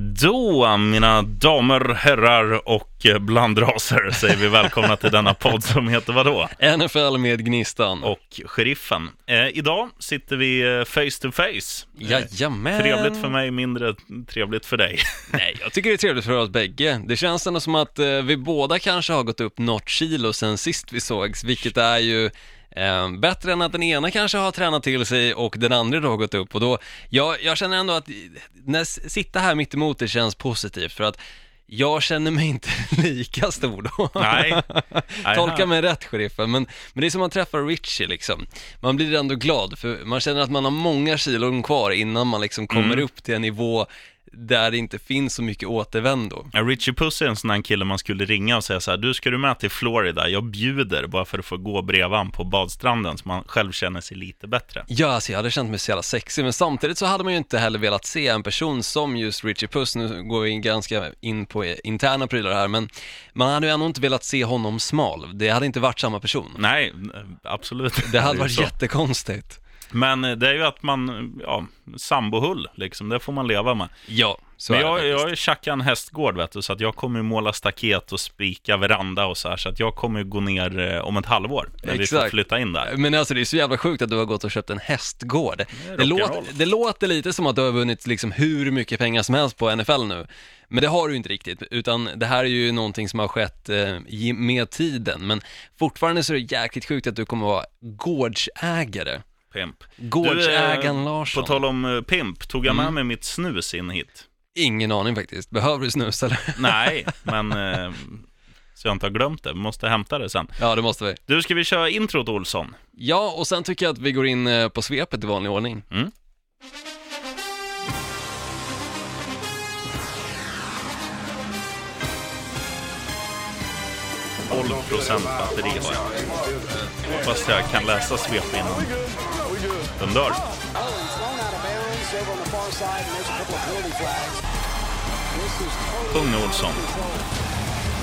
Då, mina damer, herrar och eh, blandraser, säger vi välkomna till denna podd som heter vadå? NFL med Gnistan. Och Sheriffen. Eh, idag sitter vi eh, face to face. Eh, Jajamän. Trevligt för mig, mindre trevligt för dig. Nej, jag tycker det är trevligt för oss bägge. Det känns ändå som att eh, vi båda kanske har gått upp något kilo sen sist vi sågs, vilket är ju Eh, bättre än att den ena kanske har tränat till sig och den andra då har gått upp och då, jag, jag känner ändå att när sitta här mitt emot det känns positivt för att jag känner mig inte lika stor då. Nej. Tolka mig rätt, sheriffen. Men, men det är som att träffa Richie liksom. Man blir ändå glad, för man känner att man har många kilon kvar innan man liksom kommer Mm. upp till en nivå där det inte finns så mycket återvändo. Ja, Richie Puss är en sån här kille man skulle ringa och säga så här, du ska du med till Florida? Jag bjuder bara för att få gå bredvid han på badstranden så man själv känner sig lite bättre. Ja, alltså jag hade känt mig så jävla sexig, men samtidigt så hade man ju inte heller velat se en person som just Richie Puss, nu går vi in ganska in på interna prylar här, men man hade ju ändå inte velat se honom smal, det hade inte varit samma person. Nej, absolut. Det hade varit jättekonstigt. Men det är ju att man, ja, sambohull liksom, det får man leva med. Ja, så Men är det jag, faktiskt. jag har ju tjackat en hästgård vet du, så att jag kommer ju måla staket och spika veranda och så här, så att jag kommer ju gå ner eh, om ett halvår, när vi får Exakt. flytta in där. Men alltså det är så jävla sjukt att du har gått och köpt en hästgård. Det, rock'n'roll. låter, det låter lite som att du har vunnit liksom hur mycket pengar som helst på NFL nu. Men det har du inte riktigt, utan det här är ju någonting som har skett eh, med tiden. Men fortfarande så är det jäkligt sjukt att du kommer vara gårdsägare. Pimp. Gårdsägaren eh, Larsson. På tal om eh, pimp, tog jag med Mm. mig mitt snus in hit? Ingen aning faktiskt. Behöver du snus eller? Nej, men eh, så jag inte har glömt det. Vi måste hämta det sen. Ja, det måste vi. Du, ska vi köra introt Olsson? Ja, och sen tycker jag att vi går in eh, på svepet i vanlig ordning. Mm. Procent batteri har jag. Hoppas jag kan läsa svep innan den dör. Ung Olsson.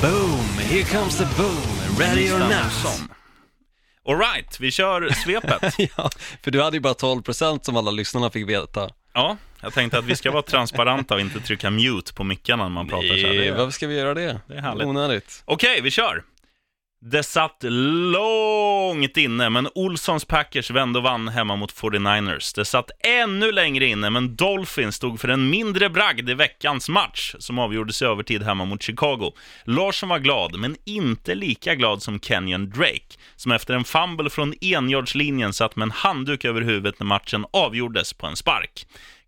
Boom! Here comes the boom! Ready or not? Olsson. All right, vi kör svepet. ja, för du hade ju bara 12% som alla lyssnarna fick veta. Ja, jag tänkte att vi ska vara transparenta och inte trycka mute på mickarna när man pratar så här. Nej, varför ska vi göra det? Det är härligt. Onödigt. Okej, vi kör! Det satt långt inne, men Olssons Packers vände och vann hemma mot 49ers. Det satt ännu längre inne, men Dolphins stod för en mindre bragd i veckans match, som avgjordes i övertid hemma mot Chicago. Larsson var glad, men inte lika glad som Kenyon Drake, som efter en fumble från enjardslinjen satt med en handduk över huvudet när matchen avgjordes på en spark.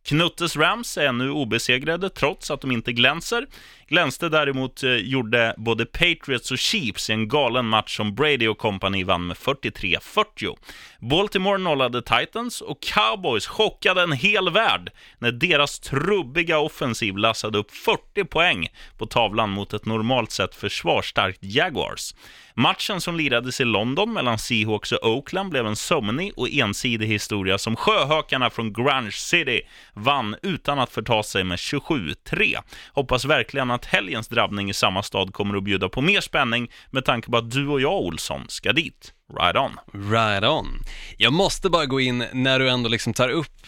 Knuttes Rams är nu obesegrade trots att de inte glänser. Glänste däremot eh, gjorde både Patriots och Chiefs i en galen match som Brady och kompani vann med 43-40. Baltimore nollade Titans och Cowboys chockade en hel värld när deras trubbiga offensiv lassade upp 40 poäng på tavlan mot ett normalt sett försvarsstarkt Jaguars. Matchen som lirades i London mellan Seahawks och Oakland blev en sömnig och ensidig historia som sjöhökarna från Grunge City vann utan att förta sig med 27-3. Hoppas verkligen att helgens drabbning i samma stad kommer att bjuda på mer spänning med tanke på att du och jag, Olsson, ska dit. Right on. Right on. Jag måste bara gå in när du ändå liksom tar upp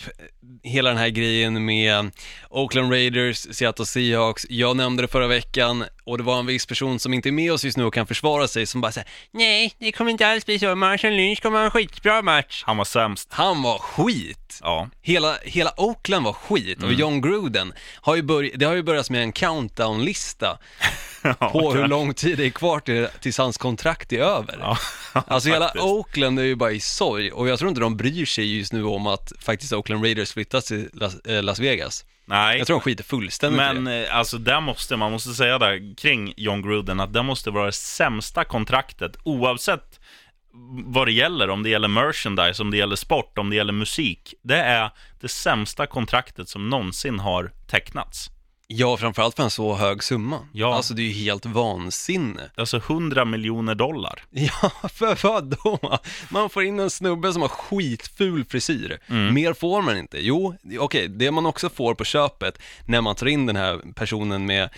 hela den här grejen med Oakland Raiders, Seattle Seahawks. Jag nämnde det förra veckan och det var en viss person som inte är med oss just nu och kan försvara sig som bara säger Nej, det kommer inte alls bli så. Marshall Lynch kommer ha en skitbra match. Han var sämst. Han var skit. Ja. Hela, hela Oakland var skit och Mm. John Gruden har ju börjat, det har ju börjat med en countdown-lista på hur lång tid det är kvar till, tills hans kontrakt är över. Ja, Alltså hela faktiskt. Oakland är ju bara i sorg och jag tror inte de bryr sig just nu om att faktiskt Oakland Raiders flyttas till Las, eh, Las Vegas. Nej. Jag tror de skiter fullständigt i Men det. eh, alltså där måste, man måste säga där kring John Gruden att det måste vara det sämsta kontraktet oavsett vad det gäller, om det gäller merchandise, om det gäller sport, om det gäller musik. Det är det sämsta kontraktet som någonsin har tecknats. Ja, framförallt för en så hög summa. Ja. Alltså det är ju helt vansinne. Alltså 100 miljoner dollar. Ja, för vad då? Man får in en snubbe som har skitful frisyr. Mm. Mer får man inte. Jo, okej, det man också får på köpet när man tar in den här personen med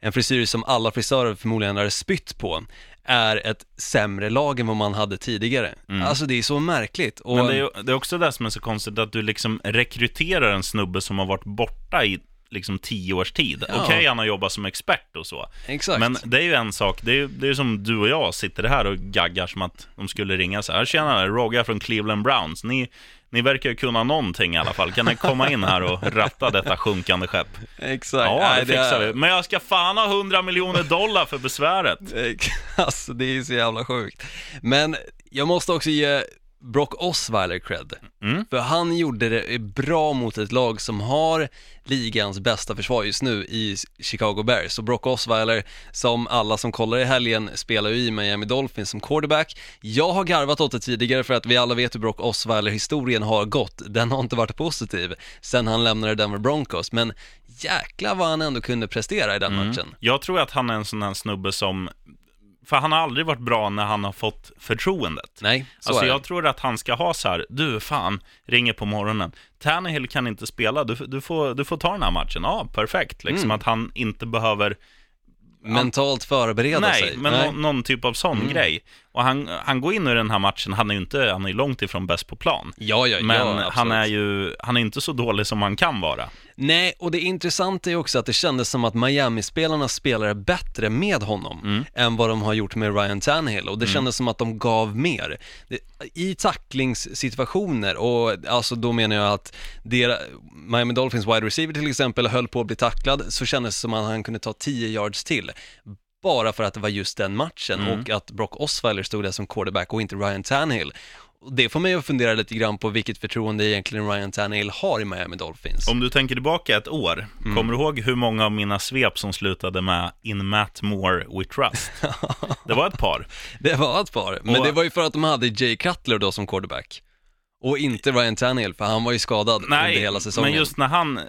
en frisyr som alla frisörer förmodligen har spytt på, är ett sämre lag än vad man hade tidigare. Alltså det är så märkligt. Och, Mm. Men det är, det är också det som är så konstigt, att du liksom rekryterar en snubbe som har varit borta i liksom tio års tid. Ja. Okej, han har jobbat som expert och så. Exakt. Men det är ju en sak, det är ju det är som du och jag sitter här och gaggar som att de skulle ringa så här. Tjena, Rogga från Cleveland Browns. Ni, ni verkar ju kunna någonting i alla fall. Kan ni komma in här och ratta detta sjunkande skepp? Exakt. Ja, Nej, det fixar är- vi. Men jag ska fan ha 100 miljoner dollar för besväret. Alltså det är så jävla sjukt. Men jag måste också ge Brock Osweiler cred. Mm. För han gjorde det bra mot ett lag som har ligans bästa försvar just nu i Chicago Bears. Och Brock Osweiler, som alla som kollar i helgen, spelar ju i Miami Dolphins som quarterback. Jag har garvat åt det tidigare för att vi alla vet hur Brock Osweiler-historien har gått. Den har inte varit positiv sen han lämnade Denver Broncos. Men jäklar vad han ändå kunde prestera i den matchen. Jag tror att han är en sån här snubbe som... För han har aldrig varit bra när han har fått förtroendet. Nej, så Alltså är det. jag tror att han ska ha så här, du fan, ringer på morgonen. Tannehill kan inte spela, du, du, får, du får ta den här matchen. Ja, perfekt. Liksom Mm. att han inte behöver, mentalt förbereda nej, sig. men nå- någon typ av sån Mm. grej. Och han, han går in i den här matchen, han är ju inte, han är långt ifrån bäst på plan. Ja, ja, Men ja, han är ju, han är inte så dålig som han kan vara. Nej, och det intressanta är också att det kändes som att Miami-spelarna spelade bättre med honom Mm. än vad de har gjort med Ryan Tannehill och det kändes som att de gav mer. I tacklingssituationer och alltså då menar jag att det, Miami Dolphins wide receiver till exempel höll på att bli tacklad så kändes det som att han kunde ta 10 yards till. Bara för att det var just den matchen Mm. och att Brock Osweiler stod där som quarterback och inte Ryan Tannehill. Det får mig att fundera lite grann på vilket förtroende egentligen Ryan Tannehill har i Miami Dolphins. Om du tänker tillbaka ett år, Mm. kommer du ihåg hur många av mina svep som slutade med In Matt Moore We Trust? Det var ett par. Det var ett par, men Och- det var ju för att de hade Jay Cutler då som quarterback. Och inte Ryan Tannehill, för han var ju skadad under Nej, hela säsongen. men just när han,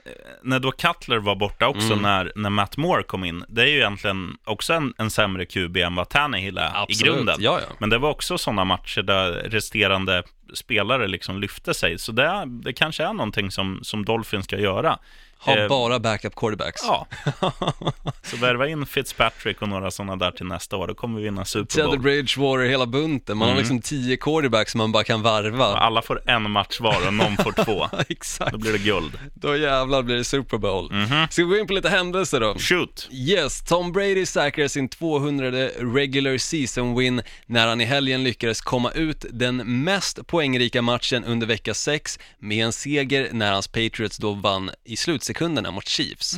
när då Cutler var borta också, Mm. när, när Matt Moore kom in, det är ju egentligen också en, en sämre QB än vad Tannehill är Absolut, i grunden. ja, ja. Men det var också sådana matcher där resterande spelare liksom lyfte sig, så det, det kanske är någonting som, som Dolphins ska göra. Ha Eh, bara backup quarterbacks. Ja, så värva in Fitzpatrick och några sådana där till nästa år, då kommer vi vinna Super Teddy Bowl. Bridgewater, hela bunten. Man har liksom tio quarterbacks som man bara kan varva. Alla får en match var och någon får två. Exakt. Då blir det guld. Då jävlar blir det Super Bowl. Ska vi gå in på lite händelser då? Shoot! Yes, Tom Brady säkrar sin 200 regular season win när han i helgen lyckades komma ut den mest poängrika matchen under vecka 6 med en seger när hans Patriots då vann i slutsekunderna mot Chiefs.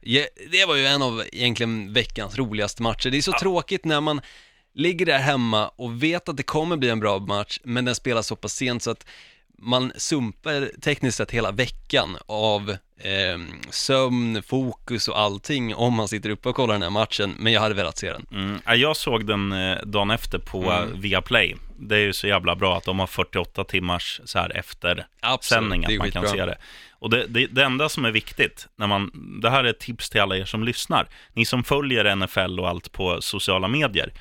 Ja, det var ju en av egentligen veckans roligaste matcher. Det är så tråkigt när man ligger där hemma och vet att det kommer bli en bra match, men den spelas så pass sent så att man sumpar tekniskt sett hela veckan av eh, sömn, fokus och allting om man sitter uppe och kollar den här matchen, men jag hade velat se den. Mm. ja, Jag såg den eh, dagen efter på Mm. eh, Viaplay. Det är ju så jävla bra att de har 48 timmars så här efter Absolut, sändning, att man kan skitbra. se det. Och det, det, det enda som är viktigt, när man, det här är ett tips till alla er som lyssnar, ni som följer NFL och allt på sociala medier,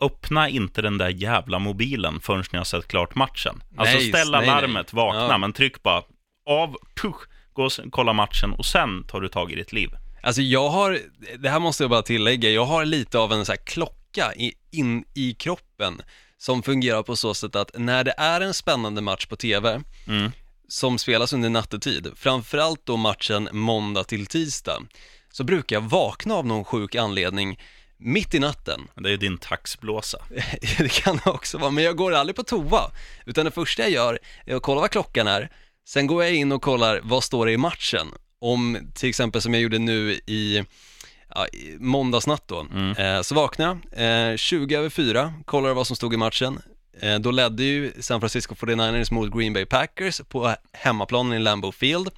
öppna inte den där jävla mobilen förrän ni har sett klart matchen. Alltså Nej, ställa nej, nej. larmet, vakna, Ja. men tryck bara av, tusch, gå och kolla matchen och sen tar du tag i ditt liv. Alltså jag har, det här måste jag bara tillägga, jag har lite av en så här klocka i, in i kroppen som fungerar på så sätt att när det är en spännande match på TV Mm. som spelas under nattetid, framförallt då matchen måndag till tisdag, så brukar jag vakna av någon sjuk anledning mitt i natten. Det är ju din taxblåsa. det kan det också vara, men jag går aldrig på toa, utan det första jag gör är att kolla vad klockan är, sen går jag in och kollar vad står det i matchen. Om till exempel som jag gjorde nu i ja, måndagsnatt då, eh, så vaknade jag, eh, 20 över 4, kollade vad som stod i matchen. Eh, då ledde ju San Francisco 49ers mot Green Bay Packers på hemmaplanen i Lambeau Field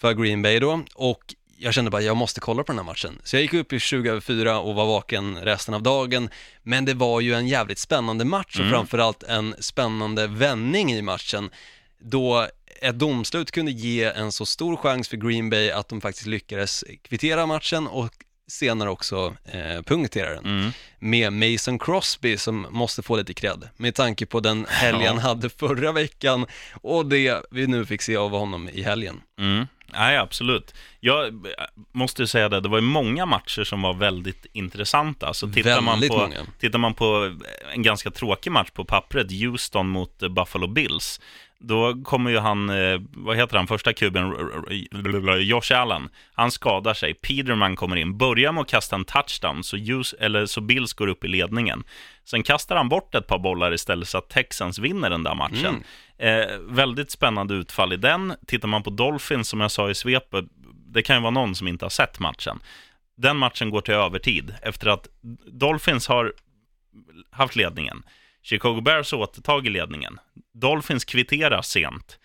för Green Bay då och jag kände bara jag måste kolla på den här matchen. Så jag gick upp i 20 över 4 och var vaken resten av dagen. Men det var ju en jävligt spännande match och framförallt en spännande vändning i matchen då ett domslut kunde ge en så stor chans för Green Bay att de faktiskt lyckades kvittera matchen och senare också eh, punktera den Mm. med Mason Crosby som måste få lite cred med tanke på den helgen han hade förra veckan och det vi nu fick se av honom i helgen. Mm. Nej, absolut. Jag eh, måste ju säga det, det var ju många matcher som var väldigt intressanta. Alltså, tittar, man Väldigt på, många. tittar man på en ganska tråkig match på pappret, Houston mot eh, Buffalo Bills, då kommer ju han, eh, vad heter han, första kuben, Josh Allen, han skadar sig. Peterman kommer in, börjar med att kasta en touchdown, så, Hughes, eller, så Bills går upp i ledningen. Sen kastar han bort ett par bollar istället så att Texans vinner den där matchen. Eh, väldigt spännande utfall i den. Tittar man på Dolphins, som jag sa i svepet, det kan ju vara någon som inte har sett matchen. Den matchen går till övertid efter att Dolphins har haft ledningen. Chicago Bears återtagit ledningen. Dolphins kvitterar sent.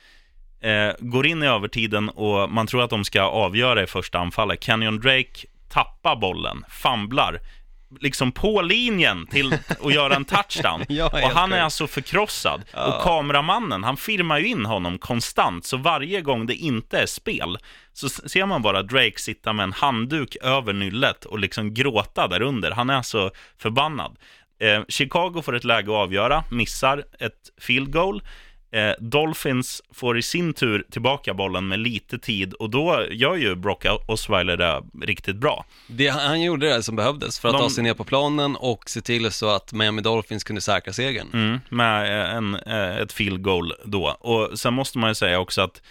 Eh, går in i övertiden och man tror att de ska avgöra i första anfallet. Kenyon Drake tappar bollen, famlar, liksom på linjen till att göra en touchdown. Ja, och han är alltså förkrossad. Och kameramannen, han firmar ju in honom konstant. Så varje gång det inte är spel, så ser man bara Drake sitta med en handduk över nyllet och liksom gråta där under. Han är alltså förbannad. Eh, Chicago får ett läge att avgöra, missar ett field goal. Eh, Dolphins får i sin tur tillbaka bollen med lite tid och då gör ju Brock Osweiler det riktigt bra. Det, han gjorde det som behövdes för att De- ta sig ner på planen och se till så att Miami Dolphins kunde säkra segern. Mm, med en, eh, ett field goal då. Och sen måste man ju säga också att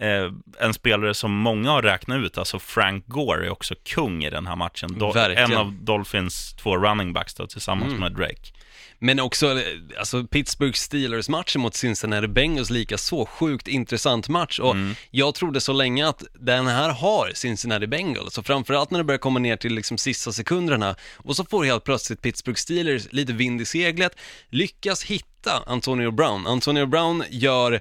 eh, en spelare som många har räknat ut, alltså Frank Gore, är också kung i den här matchen. Do- Verkligen. en av Dolphins två running backs då, tillsammans Mm. med Drake. Men också, alltså Pittsburgh Steelers-matchen mot Cincinnati Bengals lika så sjukt intressant match. Och jag trodde så länge att den här har Cincinnati Bengals. Och framförallt när det börjar komma ner till liksom sista sekunderna. Och så får helt plötsligt Pittsburgh Steelers lite vind i seglet, lyckas hitta Antonio Brown. Antonio Brown gör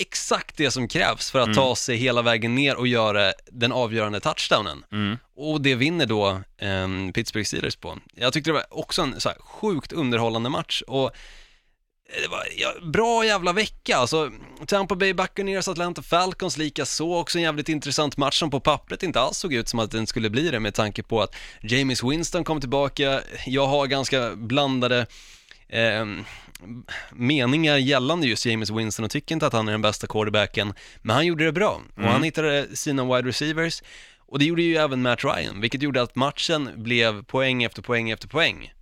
exakt det som krävs för att ta sig hela vägen ner och göra den avgörande touchdownen. Och det vinner då ehm, Pittsburgh Steelers på. Jag tyckte det var också en så här sjukt underhållande match och det var ja, bra jävla vecka, alltså Tampa Bay Buccaneers, Atlanta Falcons lika så också en jävligt intressant match som på pappret inte alls såg ut som att den skulle bli det med tanke på att James Winston kom tillbaka, jag har ganska blandade ehm, meningar gällande just James Winston och tycker inte att han är den bästa quarterbacken, men han gjorde det bra och han hittade sina wide receivers och det gjorde ju även Matt Ryan, vilket gjorde att matchen blev poäng efter poäng efter poäng.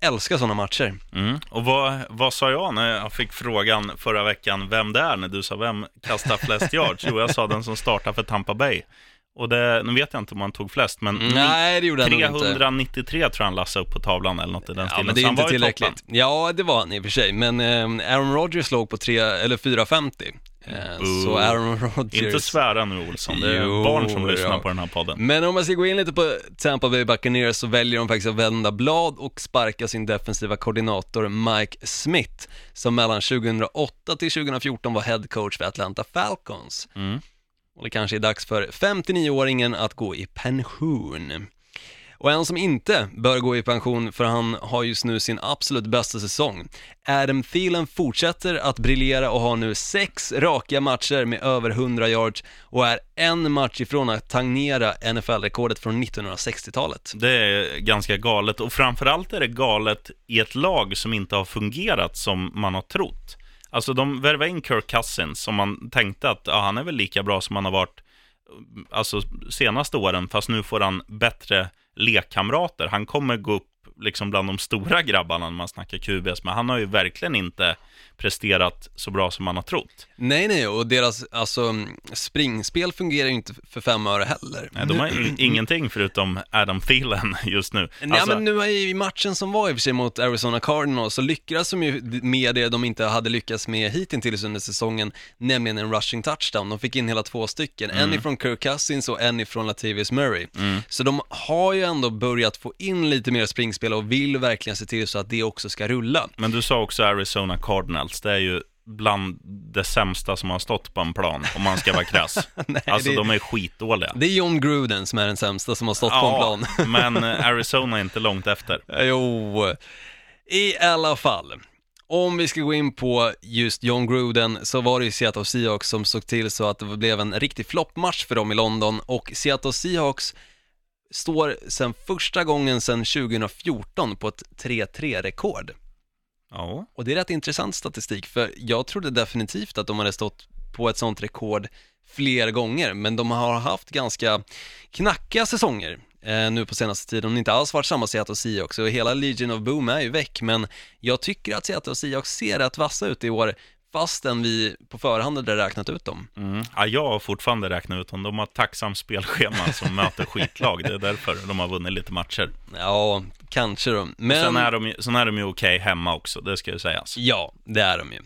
Älskar sådana matcher. Mm. Och vad, vad sa jag när jag fick frågan förra veckan vem det är, när du sa vem kastar flest yards? Jo, jag sa den som startar för Tampa Bay. Och det, nu vet jag inte om han tog flest, men Nej, det gjorde han nog inte. 393 tror jag han lassade upp på tavlan eller något i den Ja, stilen. men det är inte tillräckligt. Ja, det var han i och för sig, men eh, Aaron Rodgers låg på tre, eller 450. Eh, så. Aaron Rodgers... Inte svära nu Olsson, det är Jo, barn som ja. lyssnar på den här podden. Men om man ska gå in lite på Tampa Bay Buccaneers så väljer de faktiskt att vända blad och sparka sin defensiva koordinator Mike Smith, som mellan 2008 till 2014 var head coach för Atlanta Falcons. Mm. Och det kanske är dags för 59-åringen att gå i pension. Och en som inte bör gå i pension för han har just nu sin absolut bästa säsong. Adam Thielen fortsätter att briljera och har nu sex raka matcher med över 100 yards och är en match ifrån att tangera NFL-rekordet från 1960-talet. Det är ganska galet och framförallt är det galet i ett lag som inte har fungerat som man har trott. Alltså de värvade in Kirk Cousins som man tänkte att ja, han är väl lika bra som han har varit alltså senaste åren, fast nu får han bättre lekkamrater. Han kommer gå upp liksom bland de stora grabbarna när man snackar QBs, men han har ju verkligen inte presterat så bra som man har trott. Nej, nej, och deras alltså, springspel fungerar ju inte för fem öre heller. Nej, de har i- ingenting förutom Adam Thielen just nu. Nej Alltså- men nu i matchen som var i och för sig mot Arizona Cardinals så lyckades de ju med det de inte hade lyckats med hittills under säsongen, nämligen en rushing touchdown. De fick in hela två stycken, en ifrån Kirk Cousins och en ifrån Latavius Murray. Så de har ju ändå börjat få in lite mer springspel och vill verkligen se till så att det också ska rulla. Men du sa också Arizona Cardinals, det är ju bland det sämsta som har stått på en plan, om man ska vara krass. Nej, alltså det- de är skitdåliga. Det är John Gruden som är den sämsta som har stått på en Ja, plan. men Arizona är inte långt efter. Jo, i alla fall. Om vi ska gå in på just John Gruden så var det ju Seattle Seahawks som såg till så att det blev en riktig floppmatch för dem i London och Seattle Seahawks står sen första gången sedan 2014 på ett 3-3-rekord. Ja, Och det är rätt intressant statistik för jag trodde definitivt att de hade stått på ett sånt rekord fler gånger, men de har haft ganska knackiga säsonger eh, nu på senaste tiden. De har inte alls varit samma Seattle Seahawks och hela Legion of Boom är ju väck, men jag tycker att Seattle Seahawks ser rätt vassa ut i år fastän vi på förhand hade räknat ut dem. Mm. Ja, jag har fortfarande räknat ut dem. De har ett tacksamt spelschema som möter skitlag. Det är därför de har vunnit lite matcher. Ja, kanske då. Men... Sen är de, sen är de ju okej hemma också, det ska ju sägas. Ja, det är de ju.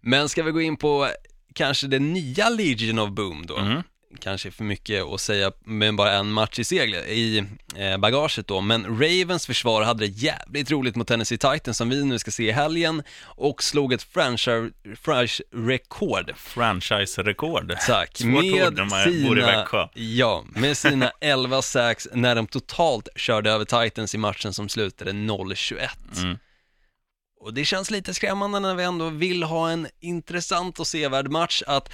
Men ska vi gå in på kanske det nya Legion of Boom då? Mm. Kanske för mycket att säga med bara en match i, segel, i eh, bagaget då, men Ravens försvar hade det jävligt roligt mot Tennessee Titans som vi nu ska se i helgen och slog ett franchise-rekord Franchise-rekord. Tack. I Växjö. ja, med sina 11 sacks när de totalt körde över Titans i matchen som slutade 0-21. Mm. Och det känns lite skrämmande när vi ändå vill ha en intressant och sevärd match att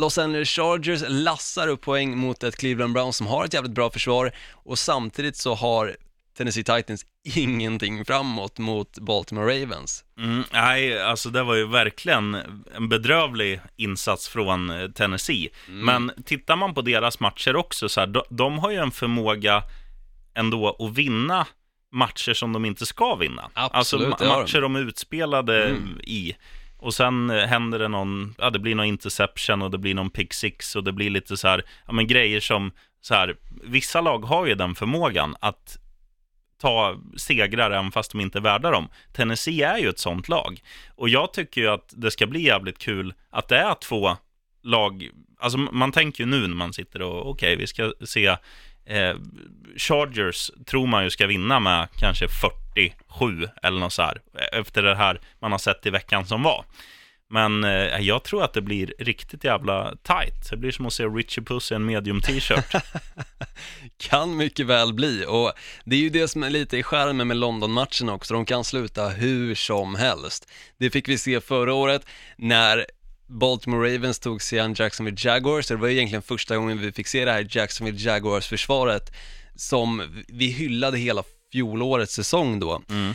Los Angeles Chargers lassar upp poäng mot ett Cleveland Browns som har ett jävligt bra försvar och samtidigt så har Tennessee Titans ingenting framåt mot Baltimore Ravens. Mm, nej, alltså det var ju verkligen en bedrövlig insats från eh, Tennessee. Men tittar man på deras matcher också, så här, de, de har ju en förmåga ändå att vinna matcher som de inte ska vinna. Absolut, alltså det har de. matcher de är utspelade Mm. i. Och sen eh, händer det någon, ja det blir någon interception och det blir någon pick six och det blir lite så här, ja men grejer som, så här, vissa lag har ju den förmågan att ta segrar även fast de inte är värda dem. Tennessee är ju ett sånt lag. Och jag tycker ju att det ska bli jävligt kul att det är två lag, alltså man tänker ju nu när man sitter och okej, vi ska se eh, Chargers tror man ju ska vinna med kanske 47 eller något så här, efter det här man har sett i veckan som var. Men eh, jag tror att det blir riktigt jävla tight. Det blir som att se Richie Puss i en medium t-shirt. Kan mycket väl bli och det är ju det som är lite i skärmen med London-matchen också, de kan sluta hur som helst. Det fick vi se förra året när Baltimore Ravens tog sig an Jacksonville Jaguars, det var ju egentligen första gången vi fick se det här Jacksonville Jaguars-försvaret som vi hyllade hela fjolårets säsong då. Mm.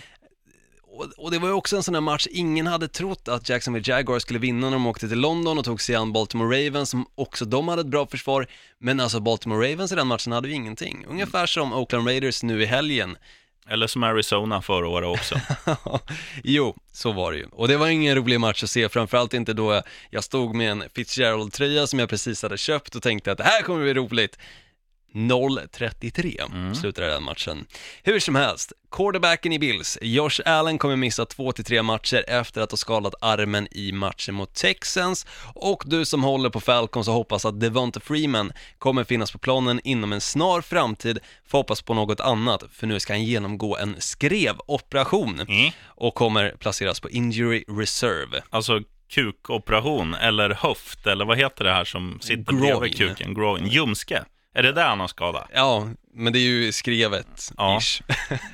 Och, och det var ju också en sån här match, ingen hade trott att Jacksonville Jaguars skulle vinna när de åkte till London och tog sig an Baltimore Ravens som också de hade ett bra försvar, men alltså Baltimore Ravens i den matchen hade ju ingenting. Ungefär som Oakland Raiders nu i helgen. Eller som Arizona förra året också. jo, så var det ju. Och det var ingen rolig match att se, framförallt inte då jag stod med en Fitzgerald-tröja som jag precis hade köpt och tänkte att det här kommer bli roligt. 0-33 slutade den matchen. Hur som helst, quarterbacken i Bills, Josh Allen kommer missa 2-3 matcher efter att ha skadat armen i matchen mot Texans och du som håller på Falcons och hoppas att Devonta Freeman kommer finnas på planen inom en snar framtid får hoppas på något annat för nu ska han genomgå en skrevoperation Mm. och kommer placeras på injury reserve. Alltså kukoperation eller höft eller vad heter det här som sitter Groin. bredvid kuken? Groin. Ljumske. Är det där han har skadat? Ja, men det är ju skrevet, Ja. ish.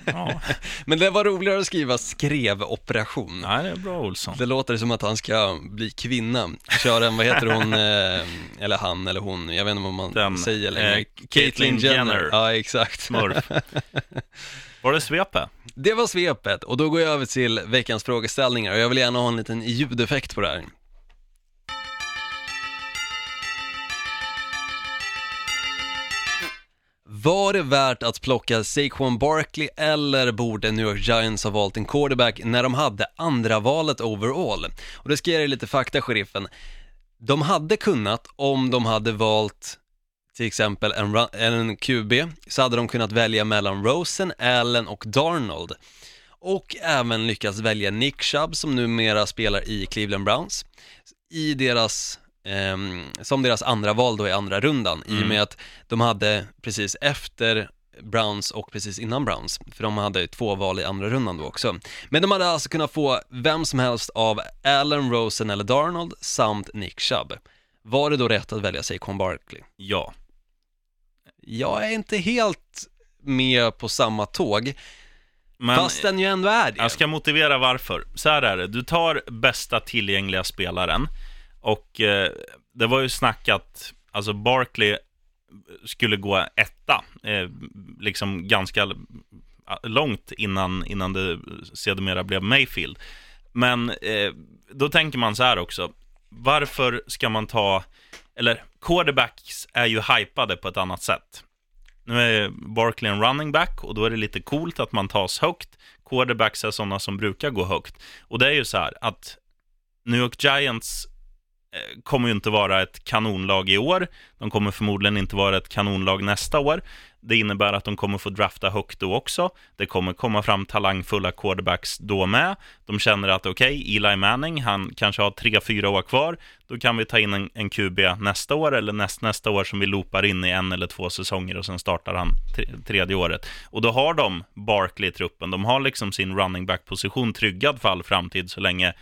Ja. Men det var roligare att skriva skrevoperation. Nej, det är bra Olsson. Det låter som att han ska bli kvinna, köra en, vad heter hon, eh, eller han eller hon, jag vet inte vad man Den, säger längre. eh, Caitlyn Jenner. Ja, exakt. Smurf. Var det svepet? Det var svepet och då går jag över till veckans frågeställningar och jag vill gärna ha en liten ljudeffekt på det här. Var det värt att plocka Saquon Barkley eller borde New York Giants ha valt en quarterback när de hade andra valet overall? Och det ska jag ge dig lite fakta, sheriffen. De hade kunnat, om de hade valt till exempel en, run- en QB, så hade de kunnat välja mellan Rosen, Allen och Darnold. Och även lyckats välja Nick Chubb som numera spelar i Cleveland Browns i deras, som deras andra val då i andra rundan i och med att de hade precis efter Browns och precis innan Browns, för de hade två val i andra rundan då också. Men de hade alltså kunnat få vem som helst av Allen, Rosen eller Darnold samt Nick Chubb. Var det då rätt att välja Saquon Barkley? Ja. Jag är inte helt med på samma tåg, Men fast den ju ändå är det. jag ska motivera varför. Så här är det, du tar bästa tillgängliga spelaren och eh, det var ju snack att alltså Barkley skulle gå etta, eh, liksom ganska långt innan, innan det sedermera blev Mayfield. Men eh, då tänker man så här också, varför ska man ta, eller quarterbacks är ju hypade på ett annat sätt. Nu är Barkley en running back och då är det lite coolt att man tas högt. Quarterbacks är sådana som brukar gå högt. Och det är ju så här att New York Giants Eh, kommer ju inte vara ett kanonlag i år. De kommer förmodligen inte vara ett kanonlag nästa år. Det innebär att de kommer få drafta högt då också. Det kommer komma fram talangfulla quarterbacks då med. De känner att okej, okay, Eli Manning, han kanske har tre, fyra år kvar. Då kan vi ta in en, en QB nästa år eller näst, nästa år som vi loopar in i en eller två säsonger och sen startar han tre, tredje året. Och då har de Barkley i truppen. De har liksom sin running back-position tryggad för all framtid så länge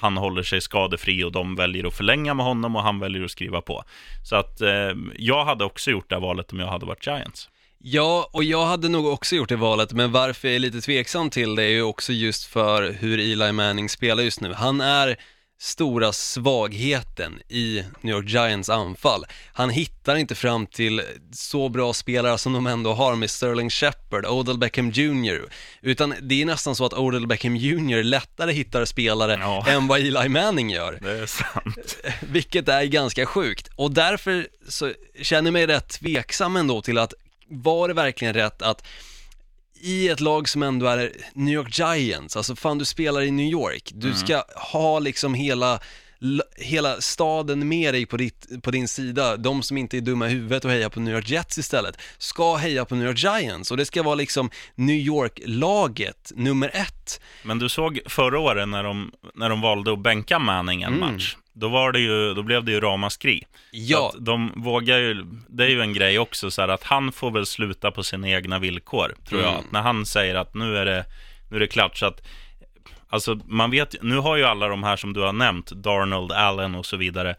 han håller sig skadefri och de väljer att förlänga med honom och han väljer att skriva på. Så att eh, jag hade också gjort det valet om jag hade varit Giants. Ja, och jag hade nog också gjort det valet, men varför jag är lite tveksam till det är ju också just för hur Eli Manning spelar just nu. Han är stora svagheten i New York Giants anfall. Han hittar inte fram till så bra spelare som de ändå har med Sterling Shepard, Odell Beckham Jr. Utan det är nästan så att Odell Beckham Jr. lättare hittar spelare ja. än vad Eli Manning gör. Det är sant. Vilket är ganska sjukt. Och därför så känner jag mig rätt tveksam ändå till att var det verkligen rätt att i ett lag som ändå är New York Giants, alltså fan du spelar i New York, du mm. ska ha liksom hela hela staden med dig på, ditt, på din sida, de som inte är dumma i huvudet och hejar på New York Jets istället, ska heja på New York Giants och det ska vara liksom New York-laget nummer ett. Men du såg förra året när de, när de valde att bänka Manning en mm. match, då, var det ju, då blev det ju ramaskri. Ja. de vågar ju, det är ju en grej också, så här, att han får väl sluta på sina egna villkor, tror mm. jag. När han säger att nu är det, nu är det klart, så att Alltså, man vet, nu har ju alla de här som du har nämnt, Darnold, Allen och så vidare,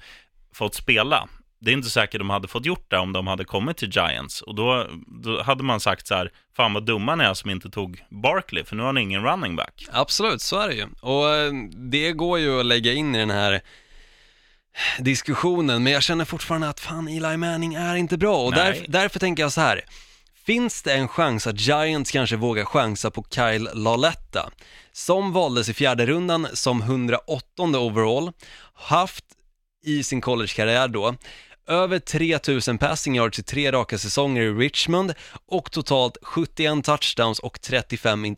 fått spela. Det är inte säkert de hade fått gjort det om de hade kommit till Giants. Och då, då hade man sagt så här, fan vad dumma ni är som inte tog Barkley, för nu har ni ingen running back. Absolut, så är det ju. Och eh, det går ju att lägga in i den här diskussionen, men jag känner fortfarande att fan, Eli Manning är inte bra. Och därför, därför tänker jag så här, Finns det en chans att Giants kanske vågar chansa på Kyle Laletta, som valdes i fjärde rundan som 108 overall, haft i sin collegekarriär då över 3000 passing yards i tre raka säsonger i Richmond och totalt 71 touchdowns och 35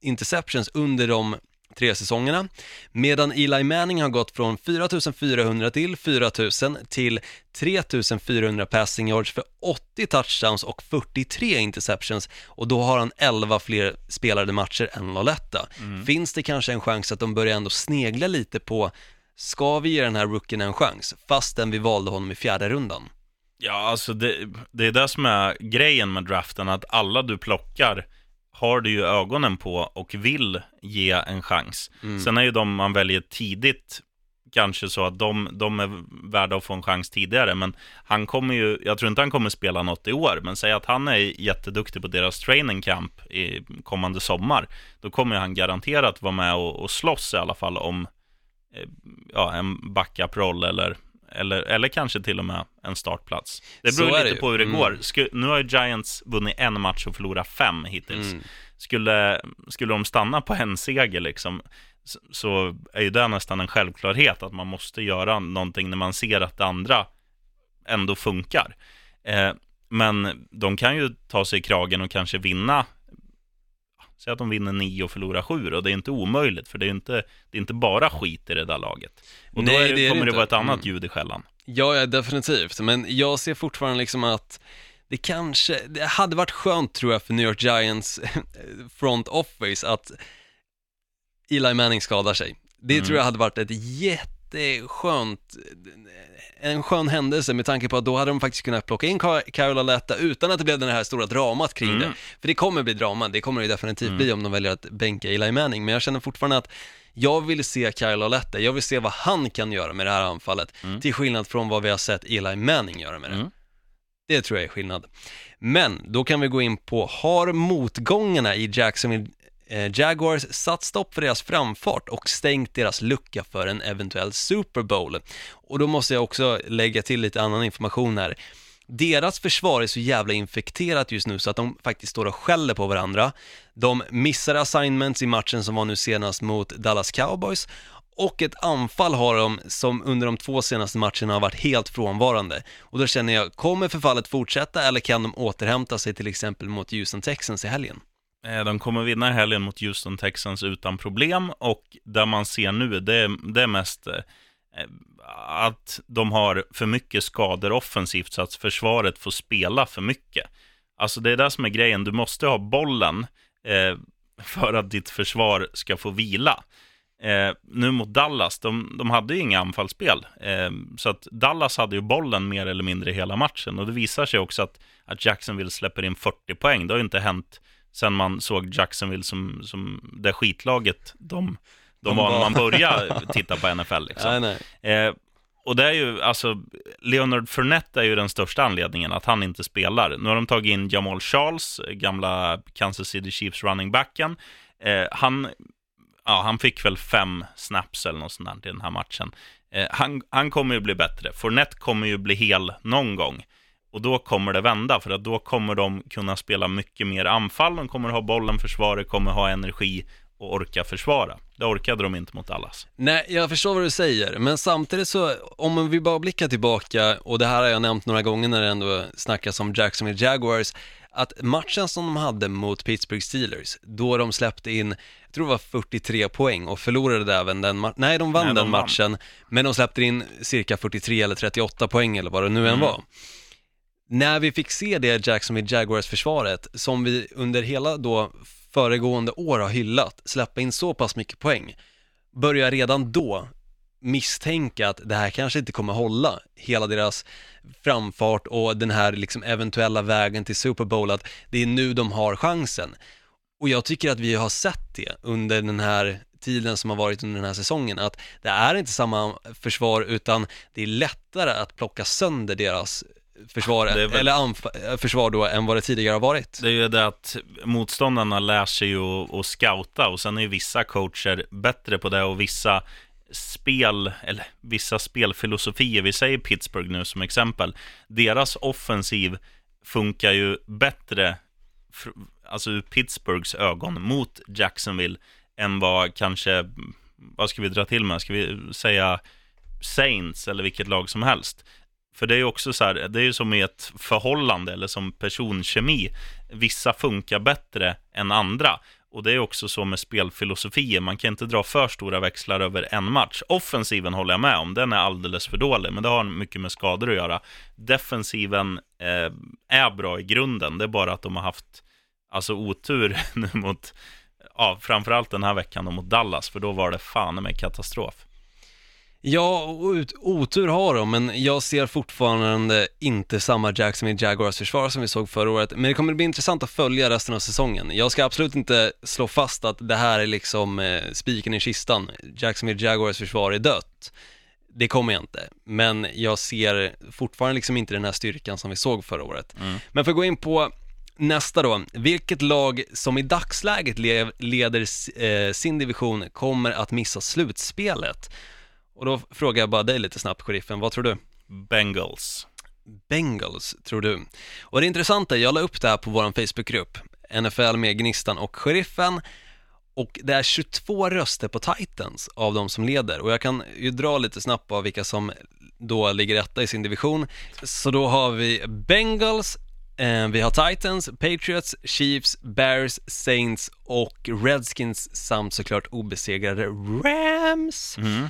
interceptions under de tre säsongerna, medan Eli Manning har gått från 4400 till 4000 till 3400 passing yards för 80 touchdowns och 43 interceptions och då har han 11 fler spelade matcher än Loletta. Mm. Finns det kanske en chans att de börjar ändå snegla lite på, ska vi ge den här rookien en chans, fastän vi valde honom i fjärde rundan? Ja, alltså det, det är det som är grejen med draften, att alla du plockar har du ju ögonen på och vill ge en chans. Mm. Sen är ju de man väljer tidigt kanske så att de, de är värda att få en chans tidigare, men han kommer ju, jag tror inte han kommer spela något i år, men säg att han är jätteduktig på deras training camp i kommande sommar, då kommer han garanterat vara med och, och slåss i alla fall om eh, ja, en backup-roll eller eller, eller kanske till och med en startplats. Det beror lite det på hur det mm. går. Sku, nu har ju Giants vunnit en match och förlorat fem hittills. Mm. Skulle, skulle de stanna på en seger liksom, så, så är ju det nästan en självklarhet att man måste göra någonting när man ser att det andra ändå funkar. Eh, men de kan ju ta sig i kragen och kanske vinna Säg att de vinner nio och förlorar sju och det är inte omöjligt för det är inte, det är inte bara skit i det där laget. Och Nej, då är, det kommer det, det vara ett annat mm. ljud i skällan. Ja, ja, definitivt. Men jag ser fortfarande liksom att det kanske, det hade varit skönt tror jag för New York Giants front office att Eli Manning skadar sig. Det mm. tror jag hade varit ett jätteskönt en skön händelse med tanke på att då hade de faktiskt kunnat plocka in Carola Letta utan att det blev det här stora dramat kring mm. det. För det kommer bli drama, det kommer det definitivt mm. bli om de väljer att bänka Eli Manning, men jag känner fortfarande att jag vill se Kyle Letta, jag vill se vad han kan göra med det här anfallet, mm. till skillnad från vad vi har sett Eli Manning göra med det. Mm. Det tror jag är skillnad. Men då kan vi gå in på, har motgångarna i Jacksonville Eh, Jaguars satt stopp för deras framfart och stängt deras lucka för en eventuell Super Bowl. Och då måste jag också lägga till lite annan information här. Deras försvar är så jävla infekterat just nu så att de faktiskt står och skäller på varandra. De missar assignments i matchen som var nu senast mot Dallas Cowboys och ett anfall har de som under de två senaste matcherna har varit helt frånvarande. Och då känner jag, kommer förfallet fortsätta eller kan de återhämta sig till exempel mot Houston Texans i helgen? Eh, de kommer vinna i helgen mot Houston Texans utan problem och där man ser nu, det är, det är mest eh, att de har för mycket skador offensivt så att försvaret får spela för mycket. Alltså det är det som är grejen, du måste ha bollen eh, för att ditt försvar ska få vila. Eh, nu mot Dallas, de, de hade ju inga anfallsspel. Eh, så att Dallas hade ju bollen mer eller mindre hela matchen. Och det visar sig också att, att Jacksonville släpper in 40 poäng. Det har ju inte hänt sen man såg Jacksonville som, som det skitlaget de, de, De var när man började titta på NFL. Liksom. Nej, nej. Eh, och det är ju, alltså, Leonard Fournette är ju den största anledningen att han inte spelar. Nu har de tagit in Jamal Charles, gamla Kansas City Chiefs running backen. Eh, han, ja, han fick väl fem snaps eller något sånt där i den här matchen. Eh, han, han kommer ju bli bättre. Fournette kommer ju bli hel någon gång. Och då kommer det vända, för att då kommer de kunna spela mycket mer anfall. De kommer ha bollen, försvaret kommer ha energi och orka försvara. Det orkade de inte mot Dallas. Nej, jag förstår vad du säger, men samtidigt så, om vi bara blickar tillbaka, och det här har jag nämnt några gånger när det ändå snackas om Jacksonville Jaguars, att matchen som de hade mot Pittsburgh Steelers, då de släppte in, jag tror det var 43 poäng och förlorade även den matchen, nej de vann Nej, de den vann. matchen, men de släppte in cirka 43 eller 38 poäng eller vad det nu än Mm. var. När vi fick se det Jacksonville Jaguars-försvaret, som vi under hela då föregående år har hyllat, släppa in så pass mycket poäng, börjar jag redan då misstänka att det här kanske inte kommer hålla, hela deras framfart och den här liksom eventuella vägen till Super Bowl, att det är nu de har chansen. Och jag tycker att vi har sett det under den här tiden som har varit under den här säsongen, att det är inte samma försvar utan det är lättare att plocka sönder deras försvar, väl- eller anf- försvar då, än vad det tidigare har varit. Det är ju det att motståndarna lär sig ju att, scouta och sen är ju vissa coacher bättre på det och vissa spel, eller vissa spelfilosofier, vi säger Pittsburgh nu som exempel, deras offensiv funkar ju bättre, alltså ur Pittsburghs ögon, mot Jacksonville än vad kanske, vad ska vi dra till med, ska vi säga Saints eller vilket lag som helst. För det är ju också så här, det är ju som i ett förhållande eller som personkemi. Vissa funkar bättre än andra. Och det är också så med spelfilosofier, man kan inte dra för stora växlar över en match. Offensiven håller jag med om, den är alldeles för dålig, men det har mycket med skador att göra. Defensiven eh, är bra i grunden, det är bara att de har haft alltså otur nu mot, ja, framförallt den här veckan mot Dallas, för då var det fan med katastrof. Ja, ut- otur har de, men jag ser fortfarande inte samma Jacksonville Jaguars försvar som vi såg förra året. Men det kommer bli intressant att följa resten av säsongen. Jag ska absolut inte slå fast att det här är liksom eh, spiken i kistan. Jacksonville Jaguars försvar är dött. Det kommer jag inte, men jag ser fortfarande liksom inte den här styrkan som vi såg förra året. Men för att gå in på nästa då, vilket lag som i dagsläget le- leder eh, sin division kommer att missa slutspelet? Och då frågar jag bara dig lite snabbt, sheriffen, vad tror du? Bengals. Bengals, tror du? Och det intressanta, jag la upp det här på vår Facebookgrupp, NFL med Gnistan och Sheriffen, och det är 22 röster på Titans av de som leder och jag kan ju dra lite snabbt av vilka som då ligger etta i sin division. Så då har vi Bengals, eh, vi har Titans, Patriots, Chiefs, Bears, Saints och Redskins samt såklart obesegrade Rams. Mm.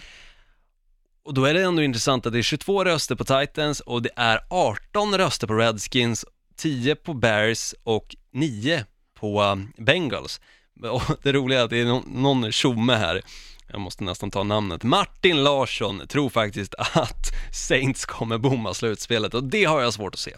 Och då är det ändå intressant att det är 22 röster på Titans och det är 18 röster på Redskins, 10 på Bears och 9 på um, Bengals. Och det roliga är att det är någon tjomme här, jag måste nästan ta namnet, Martin Larsson tror faktiskt att Saints kommer bomma slutspelet och det har jag svårt att se.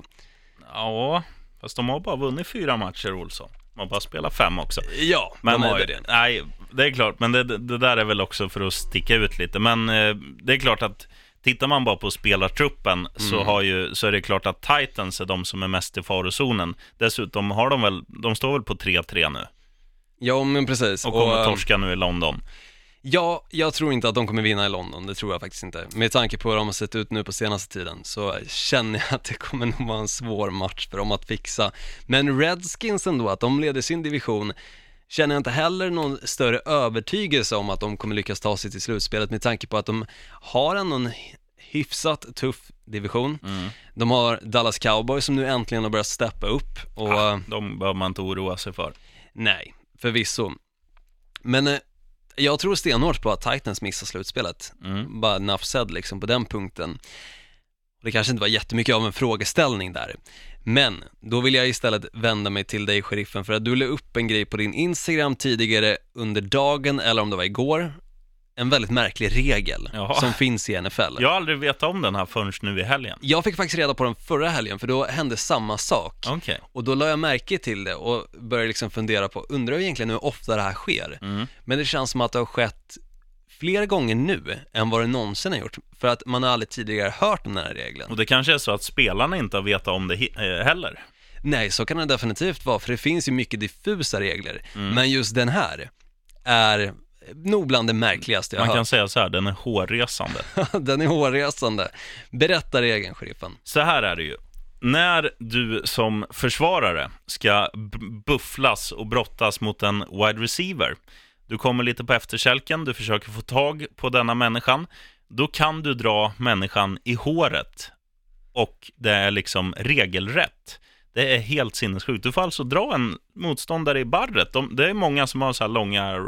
Ja, fast de har bara vunnit fyra matcher, Olsson. Har bara spelat fem också. Ja, Men de har ju eh, det. Nej, det är klart, men det, det där är väl också för att sticka ut lite. Men eh, det är klart att tittar man bara på spelartruppen så, Mm. har ju, så är det klart att Titans är de som är mest i farozonen. Dessutom har de väl, de står väl på 3-3 nu Ja, men precis. och kommer um, torska nu i London. Ja, jag tror inte att de kommer vinna i London, det tror jag faktiskt inte. Med tanke på hur de har sett ut nu på senaste tiden så känner jag att det kommer nog vara en svår match för dem att fixa. Men Redskins ändå, att de leder sin division, känner jag inte heller någon större övertygelse om att de kommer lyckas ta sig till slutspelet med tanke på att de har ändå en hyfsat tuff division. Mm. De har Dallas Cowboys som nu äntligen har börjat steppa upp och Ja, de behöver man inte oroa sig för. Nej, förvisso. Men eh, jag tror stenhårt på att Titans missar slutspelet. Mm. Bara enough said liksom på den punkten. Det kanske inte var jättemycket av en frågeställning där. Men då vill jag istället vända mig till dig, sheriffen, för att du la upp en grej på din Instagram tidigare under dagen, eller om det var igår. En väldigt märklig regel Jaha. som finns i NFL. Jag har aldrig vetat om den här förrän nu i helgen. Jag fick faktiskt reda på den förra helgen, för då hände samma sak. Okej. Och då la jag märke till det och började liksom fundera på, undrar egentligen hur ofta det här sker? Mm. Men det känns som att det har skett fler gånger nu än vad det någonsin har gjort. För att man har aldrig tidigare hört om den här regeln. Och det kanske är så att spelarna inte har vetat om det eh, heller. Nej, så kan det definitivt vara, för det finns ju mycket diffusa regler. Mm. Men just den här är nog bland det märkligaste jag Man har kan säga så här, den är hårresande. hört. den är hårresande. Berätta regeln, sheriffen. Så här är det ju. När du som försvarare ska bufflas och brottas mot en wide receiver, du kommer lite på efterkälken, du försöker få tag på denna människan, då kan du dra människan i håret och det är liksom regelrätt. Det är helt sinnessjukt. Du får alltså dra en motståndare i barret. De, det är många som har så här långa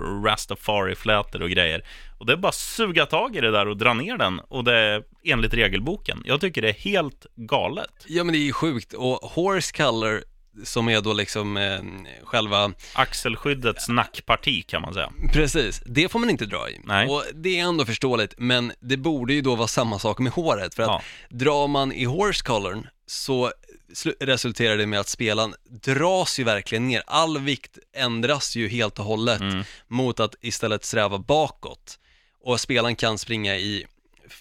rastafari-flätor och grejer. Och det är bara att suga tag i det där och dra ner den. Och det är enligt regelboken. Jag tycker det är helt galet. Ja men det är ju sjukt och horse color som är då liksom eh, själva, Axelskyddets nackparti kan man säga. precis, det får man inte dra i. Nej. Och det är ändå förståeligt, men det borde ju då vara samma sak med håret, för att Ja. drar man i horse colorn så resulterar det med att spelaren dras ju verkligen ner, all vikt ändras ju helt och hållet Mm. mot att istället sträva bakåt. Och spelaren kan springa i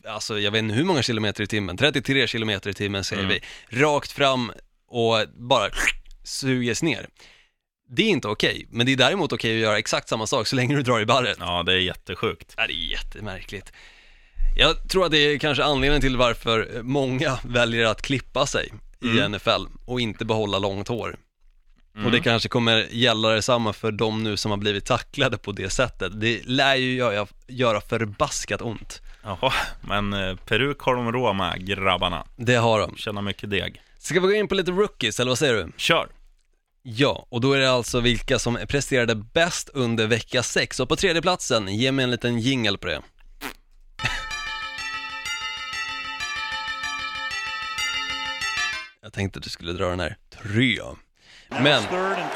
alltså jag vet inte hur många kilometer i timmen, 33 kilometer i timmen säger Mm. vi, rakt fram och bara suges ner. Det är inte okej, men det är däremot okej att göra exakt samma sak så länge du drar i barret. Ja, det är jättesjukt. Ja, det är jättemärkligt. Jag tror att det är kanske anledningen till varför många väljer att klippa sig i Mm. NFL och inte behålla långt hår. Mm. Och det kanske kommer gälla detsamma för de nu som har blivit tacklade på det sättet. Det lär ju göra, göra förbaskat ont. Jaha, men eh, peruk har de råd med, grabbarna. Det har de. Tjänar mycket deg. Ska vi gå in på lite rookies, eller vad säger du? Kör! Ja, och då är det alltså vilka som presterade bäst under vecka 6. Och på tredje platsen, ge mig en liten jingle på det. Jag tänkte att du skulle dra den här. Tre. Men Third and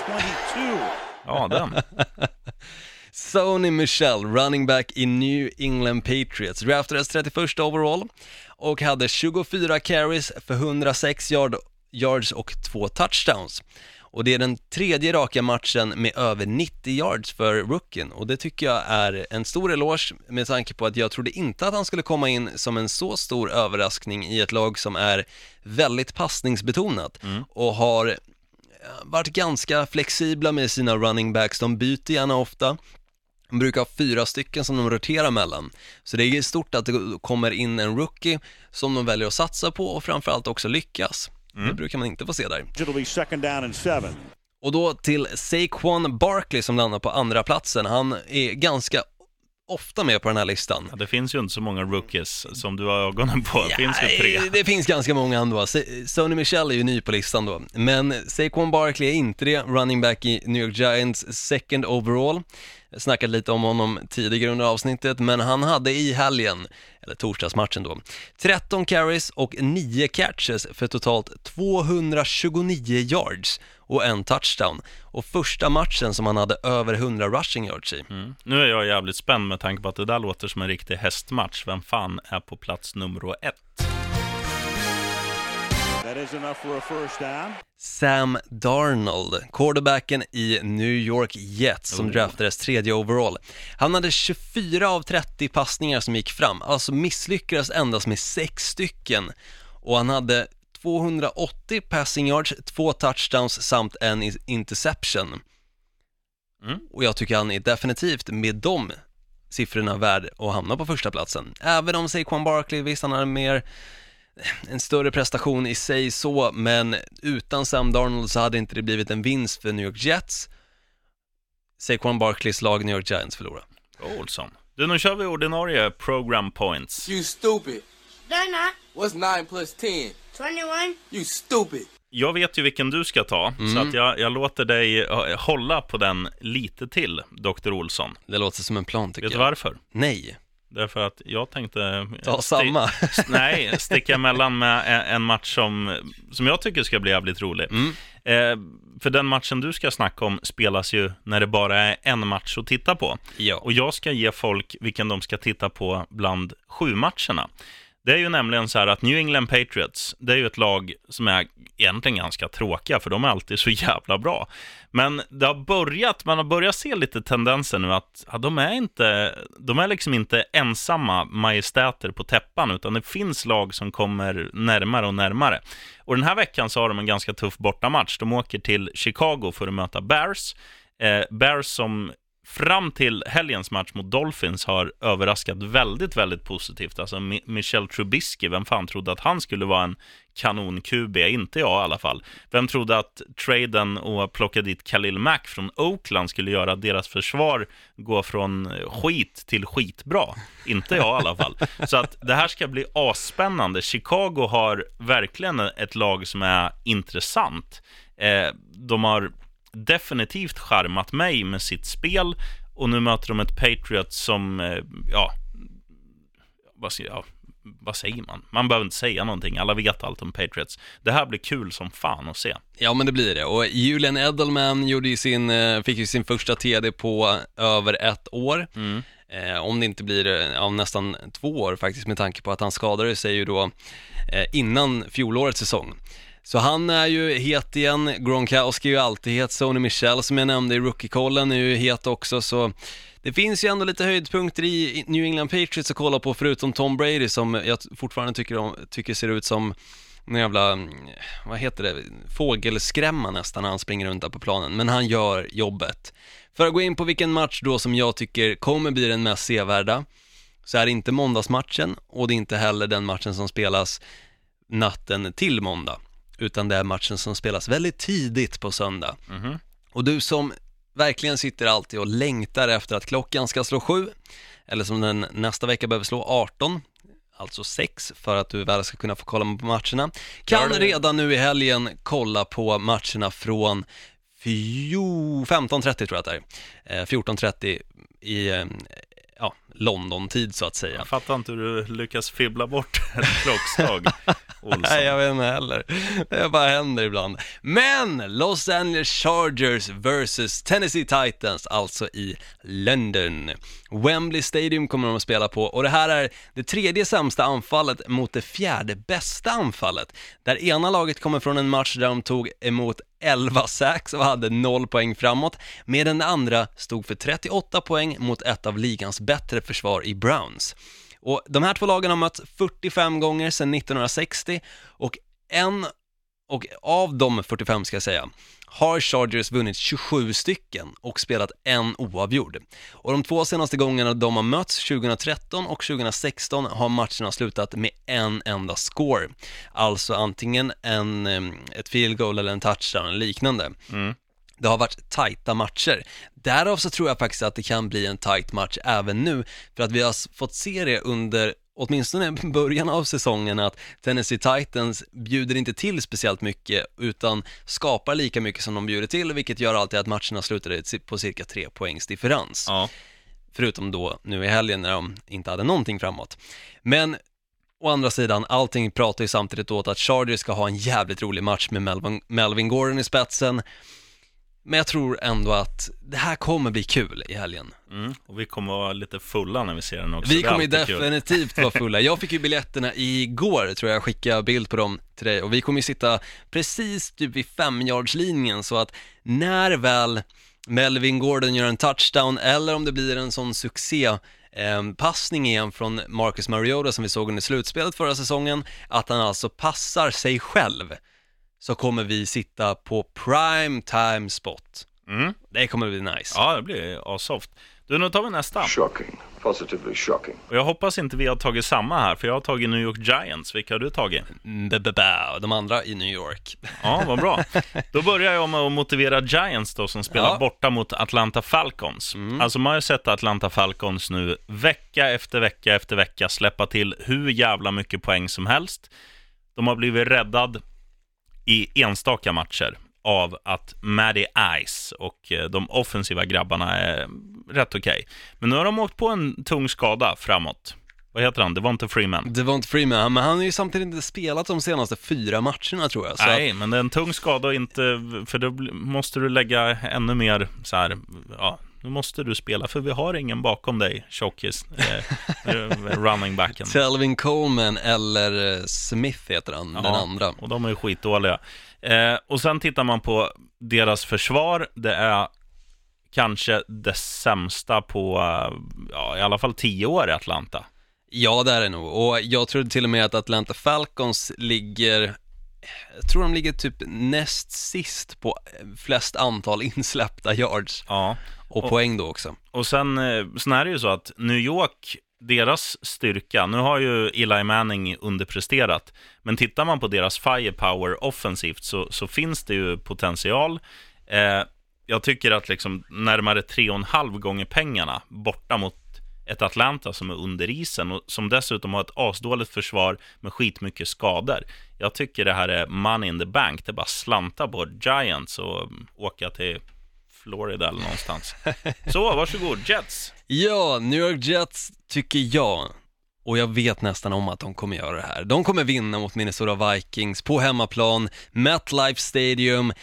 22. Ja, den. Sony Michel, running back i New England Patriots, draftades 31 overall och hade 24 carries för 106 yard, yards och två touchdowns. Och det är den tredje raka matchen med över 90 yards för rookien och det tycker jag är en stor eloge med tanke på att jag trodde inte att han skulle komma in som en så stor överraskning i ett lag som är väldigt passningsbetonat och har eh, varit ganska flexibla med sina running backs, de byter gärna ofta. De brukar ha fyra stycken som de roterar mellan. Så det är stort att det kommer in en rookie som de väljer att satsa på och framförallt också lyckas. Det brukar man inte få se där. Och då till Saquon Barkley som landar på andra platsen. Han är ganska ofta med på den här listan. Ja, det finns ju inte så många rookies som du har ögonen på. Det finns ju Ja, tre. Det finns ganska många ändå. Sony Michel är ju ny på listan då. Men Saquon Barkley är inte det. Running back i New York Giants second overall. Jag snackade lite om honom tidigare under avsnittet, men han hade i helgen, eller torsdagsmatchen då, 13 carries och 9 catches för totalt 229 yards och en touchdown. Och första matchen som han hade över 100 rushing yards i. Mm. Nu är jag jävligt spänd med tanke på att det där låter som en riktig hästmatch. Vem fan är på plats nummer ett? That is enough for a first down. Sam Darnold, quarterbacken i New York Jets som Oh. draftades tredje overall. Han hade 24 av 30 passningar som gick fram, alltså misslyckades endast med sex stycken. Och han hade 280 passing yards, två touchdowns samt en interception. Mm. Och jag tycker han är definitivt med de siffrorna värd att hamna på första platsen. Även om Saquon Barkley, visst han hade mer en större prestation i sig så, men utan Sam Darnold så hade inte det blivit en vinst för New York Jets. Saquon Barkleys lag New York Giants förlorar. Olsson. Du, nu kör vi ordinarie program points. You stupid. They're not. What's 9 plus 10? 21. You stupid. Jag vet ju vilken du ska ta, så Mm. att jag, jag låter dig eh, hålla på den lite till, Dr. Olsson. Det låter som en plan tycker Vet du jag. varför? Nej, Därför att jag tänkte... eh, ta sti- samma. s- Nej, sticka emellan med en, en match som, som jag tycker ska bli jävligt rolig. Mm. Eh, för den matchen du ska snacka om spelas ju när det bara är en match att titta på. Ja. Och jag ska ge folk vilken de ska titta på bland sju matcherna. Det är ju nämligen så här att New England Patriots, det är ju ett lag som är egentligen ganska tråkiga, för de är alltid så jävla bra. Men det har börjat, man har börjat se lite tendenser nu att ja, de är inte, de är liksom inte ensamma majestäter på täppan, utan det finns lag som kommer närmare och närmare. Och den här veckan så har de en ganska tuff bortamatch. De åker till Chicago för att möta Bears. Eh, Bears som fram till helgens match mot Dolphins har överraskat väldigt, väldigt positivt. Alltså Michel Trubisky, vem fan trodde att han skulle vara en kanon-QB? Inte jag i alla fall. Vem trodde att traden och plocka dit Khalil Mack från Oakland skulle göra att deras försvar gå från eh, skit till skitbra? Inte jag i alla fall. Så att det här ska bli asspännande. Chicago har verkligen ett lag som är intressant. Eh, de har definitivt charmat mig med sitt spel och nu möter de ett Patriots som, eh, ja, vad, ja, vad säger man? Man behöver inte säga någonting, alla vet allt om Patriots. Det här blir kul som fan att se. Ja men det blir det och Julian Edelman gjorde ju sin, eh, fick ju sin första TD på över ett år. Mm. Eh, om det inte blir eh, ja, nästan två år faktiskt med tanke på att han skadade sig ju då eh, innan fjolårets säsong. Så han är ju het igen, Gronkowski är ju alltid het, Sony Michel som jag nämnde i rookie-kollen är ju het också så det finns ju ändå lite höjdpunkter i New England Patriots att kolla på förutom Tom Brady som jag fortfarande tycker, om, tycker ser ut som en jävla, vad heter det, fågelskrämma nästan när han springer runt där på planen, men han gör jobbet. För att gå in på vilken match då som jag tycker kommer bli den mest sevärda, så är det inte måndagsmatchen och det är inte heller den matchen som spelas natten till måndag, utan det är matchen som spelas väldigt tidigt på söndag. Mhm. Och du som verkligen sitter alltid och längtar efter att klockan ska slå sju, eller som den nästa vecka behöver slå 18, alltså 6 för att du väl ska kunna få kolla på matcherna, kan redan nu i helgen kolla på matcherna från fjo- 15.30 tror jag att det är, Eh, 14.30 i eh, ja, London-tid så att säga. Jag fattar inte hur du lyckas fibbla bort ett klockslag, Olsson. Nej, jag vet inte heller. Det bara händer ibland. Men Los Angeles Chargers vs Tennessee Titans, alltså i London. Wembley Stadium kommer de att spela på och det här är det tredje sämsta anfallet mot det fjärde bästa anfallet. Där ena laget kommer från en match där de tog emot 11 sacks och hade 0 poäng framåt, medan det andra stod för 38 poäng mot ett av ligans bättre försvar i Browns. Och de här två lagen har mötts 45 gånger sedan 1960 och en, och av de 45 ska jag säga, har Chargers vunnit 27 stycken och spelat en oavgjord. Och de två senaste gångerna de har mötts, 2013 och 2016, har matcherna slutat med en enda score. Alltså antingen en, em, ett field goal eller en touchdown eller liknande. Mm. Det har varit tajta matcher. Därav så tror jag faktiskt att det kan bli en tajt match även nu, för att vi har fått se det under åtminstone början av säsongen att Tennessee Titans bjuder inte till speciellt mycket utan skapar lika mycket som de bjuder till vilket gör alltid att matcherna slutar på cirka tre poängs differens. Ja. Förutom då nu i helgen när de inte hade någonting framåt. Men å andra sidan, allting pratar ju samtidigt åt att Chargers ska ha en jävligt rolig match med Melvin, Melvin Gordon i spetsen. Men jag tror ändå att det här kommer bli kul i helgen. Mm. Och vi kommer vara lite fulla när vi ser den också. Vi kommer definitivt vara fulla. Jag fick ju biljetterna igår, tror jag jag skickade bild på dem till dig och vi kommer ju sitta precis typ vid femjardslinjen så att när väl Melvin Gordon gör en touchdown eller om det blir en sån succé eh, passning igen från Marcus Mariota som vi såg under slutspelet förra säsongen, att han alltså passar sig själv, så kommer vi sitta på prime time spot. Mm. Det kommer bli nice. Ja, det blir asoft. Du, nu tar vi nästa. Shocking. Positively shocking. Och jag hoppas inte vi har tagit samma här, för jag har tagit New York Giants. Vilka har du tagit? Mm, ba, ba, ba. De andra i New York. Ja, vad bra. Då börjar jag med att motivera Giants då, som spelar Ja. borta mot Atlanta Falcons. Alltså man har ju sett Atlanta Falcons nu vecka efter vecka efter vecka släppa till hur jävla mycket poäng som helst. De har blivit räddad i enstaka matcher av att Matty Ice och eh, de offensiva grabbarna är rätt okej. Men nu har de åkt på en tung skada framåt. Vad heter han? Det var inte Freeman. Det var inte Freeman, men han har ju samtidigt inte spelat de senaste fyra matcherna tror jag. Nej, men det är en tung skada och inte, för då måste du lägga ännu mer så här, ja, nu måste du spela för vi har ingen bakom dig, tjockis, eh, running backen. Telvin Coleman eller eh, Smith heter han, den Ja, andra. Och de är ju skitdåliga. Eh, och sen tittar man på deras försvar. Det är kanske det sämsta på, eh, ja, i alla fall tio år i Atlanta. Ja, det är det nog. Och jag tror till och med att Atlanta Falcons ligger, jag tror de ligger typ näst sist på flest antal insläppta yards Ja. och, Och- poäng då också. Och sen, eh, sen är det ju så att New York, deras styrka, nu har ju Eli Manning underpresterat, men tittar man på deras firepower offensivt så, så finns det ju potential. Eh, jag tycker att liksom närmare tre och en halv gånger pengarna borta mot ett Atlanta som är under isen och som dessutom har ett asdåligt försvar med skitmycket skador. Jag tycker det här är money in the bank. Det är bara slanta på Giants och åka till Florida eller någonstans. Så, varsågod, Jets. Ja, New York Jets tycker jag, och jag vet nästan om att de kommer göra det här. De kommer vinna mot Minnesota Vikings på hemmaplan, MetLife Stadium.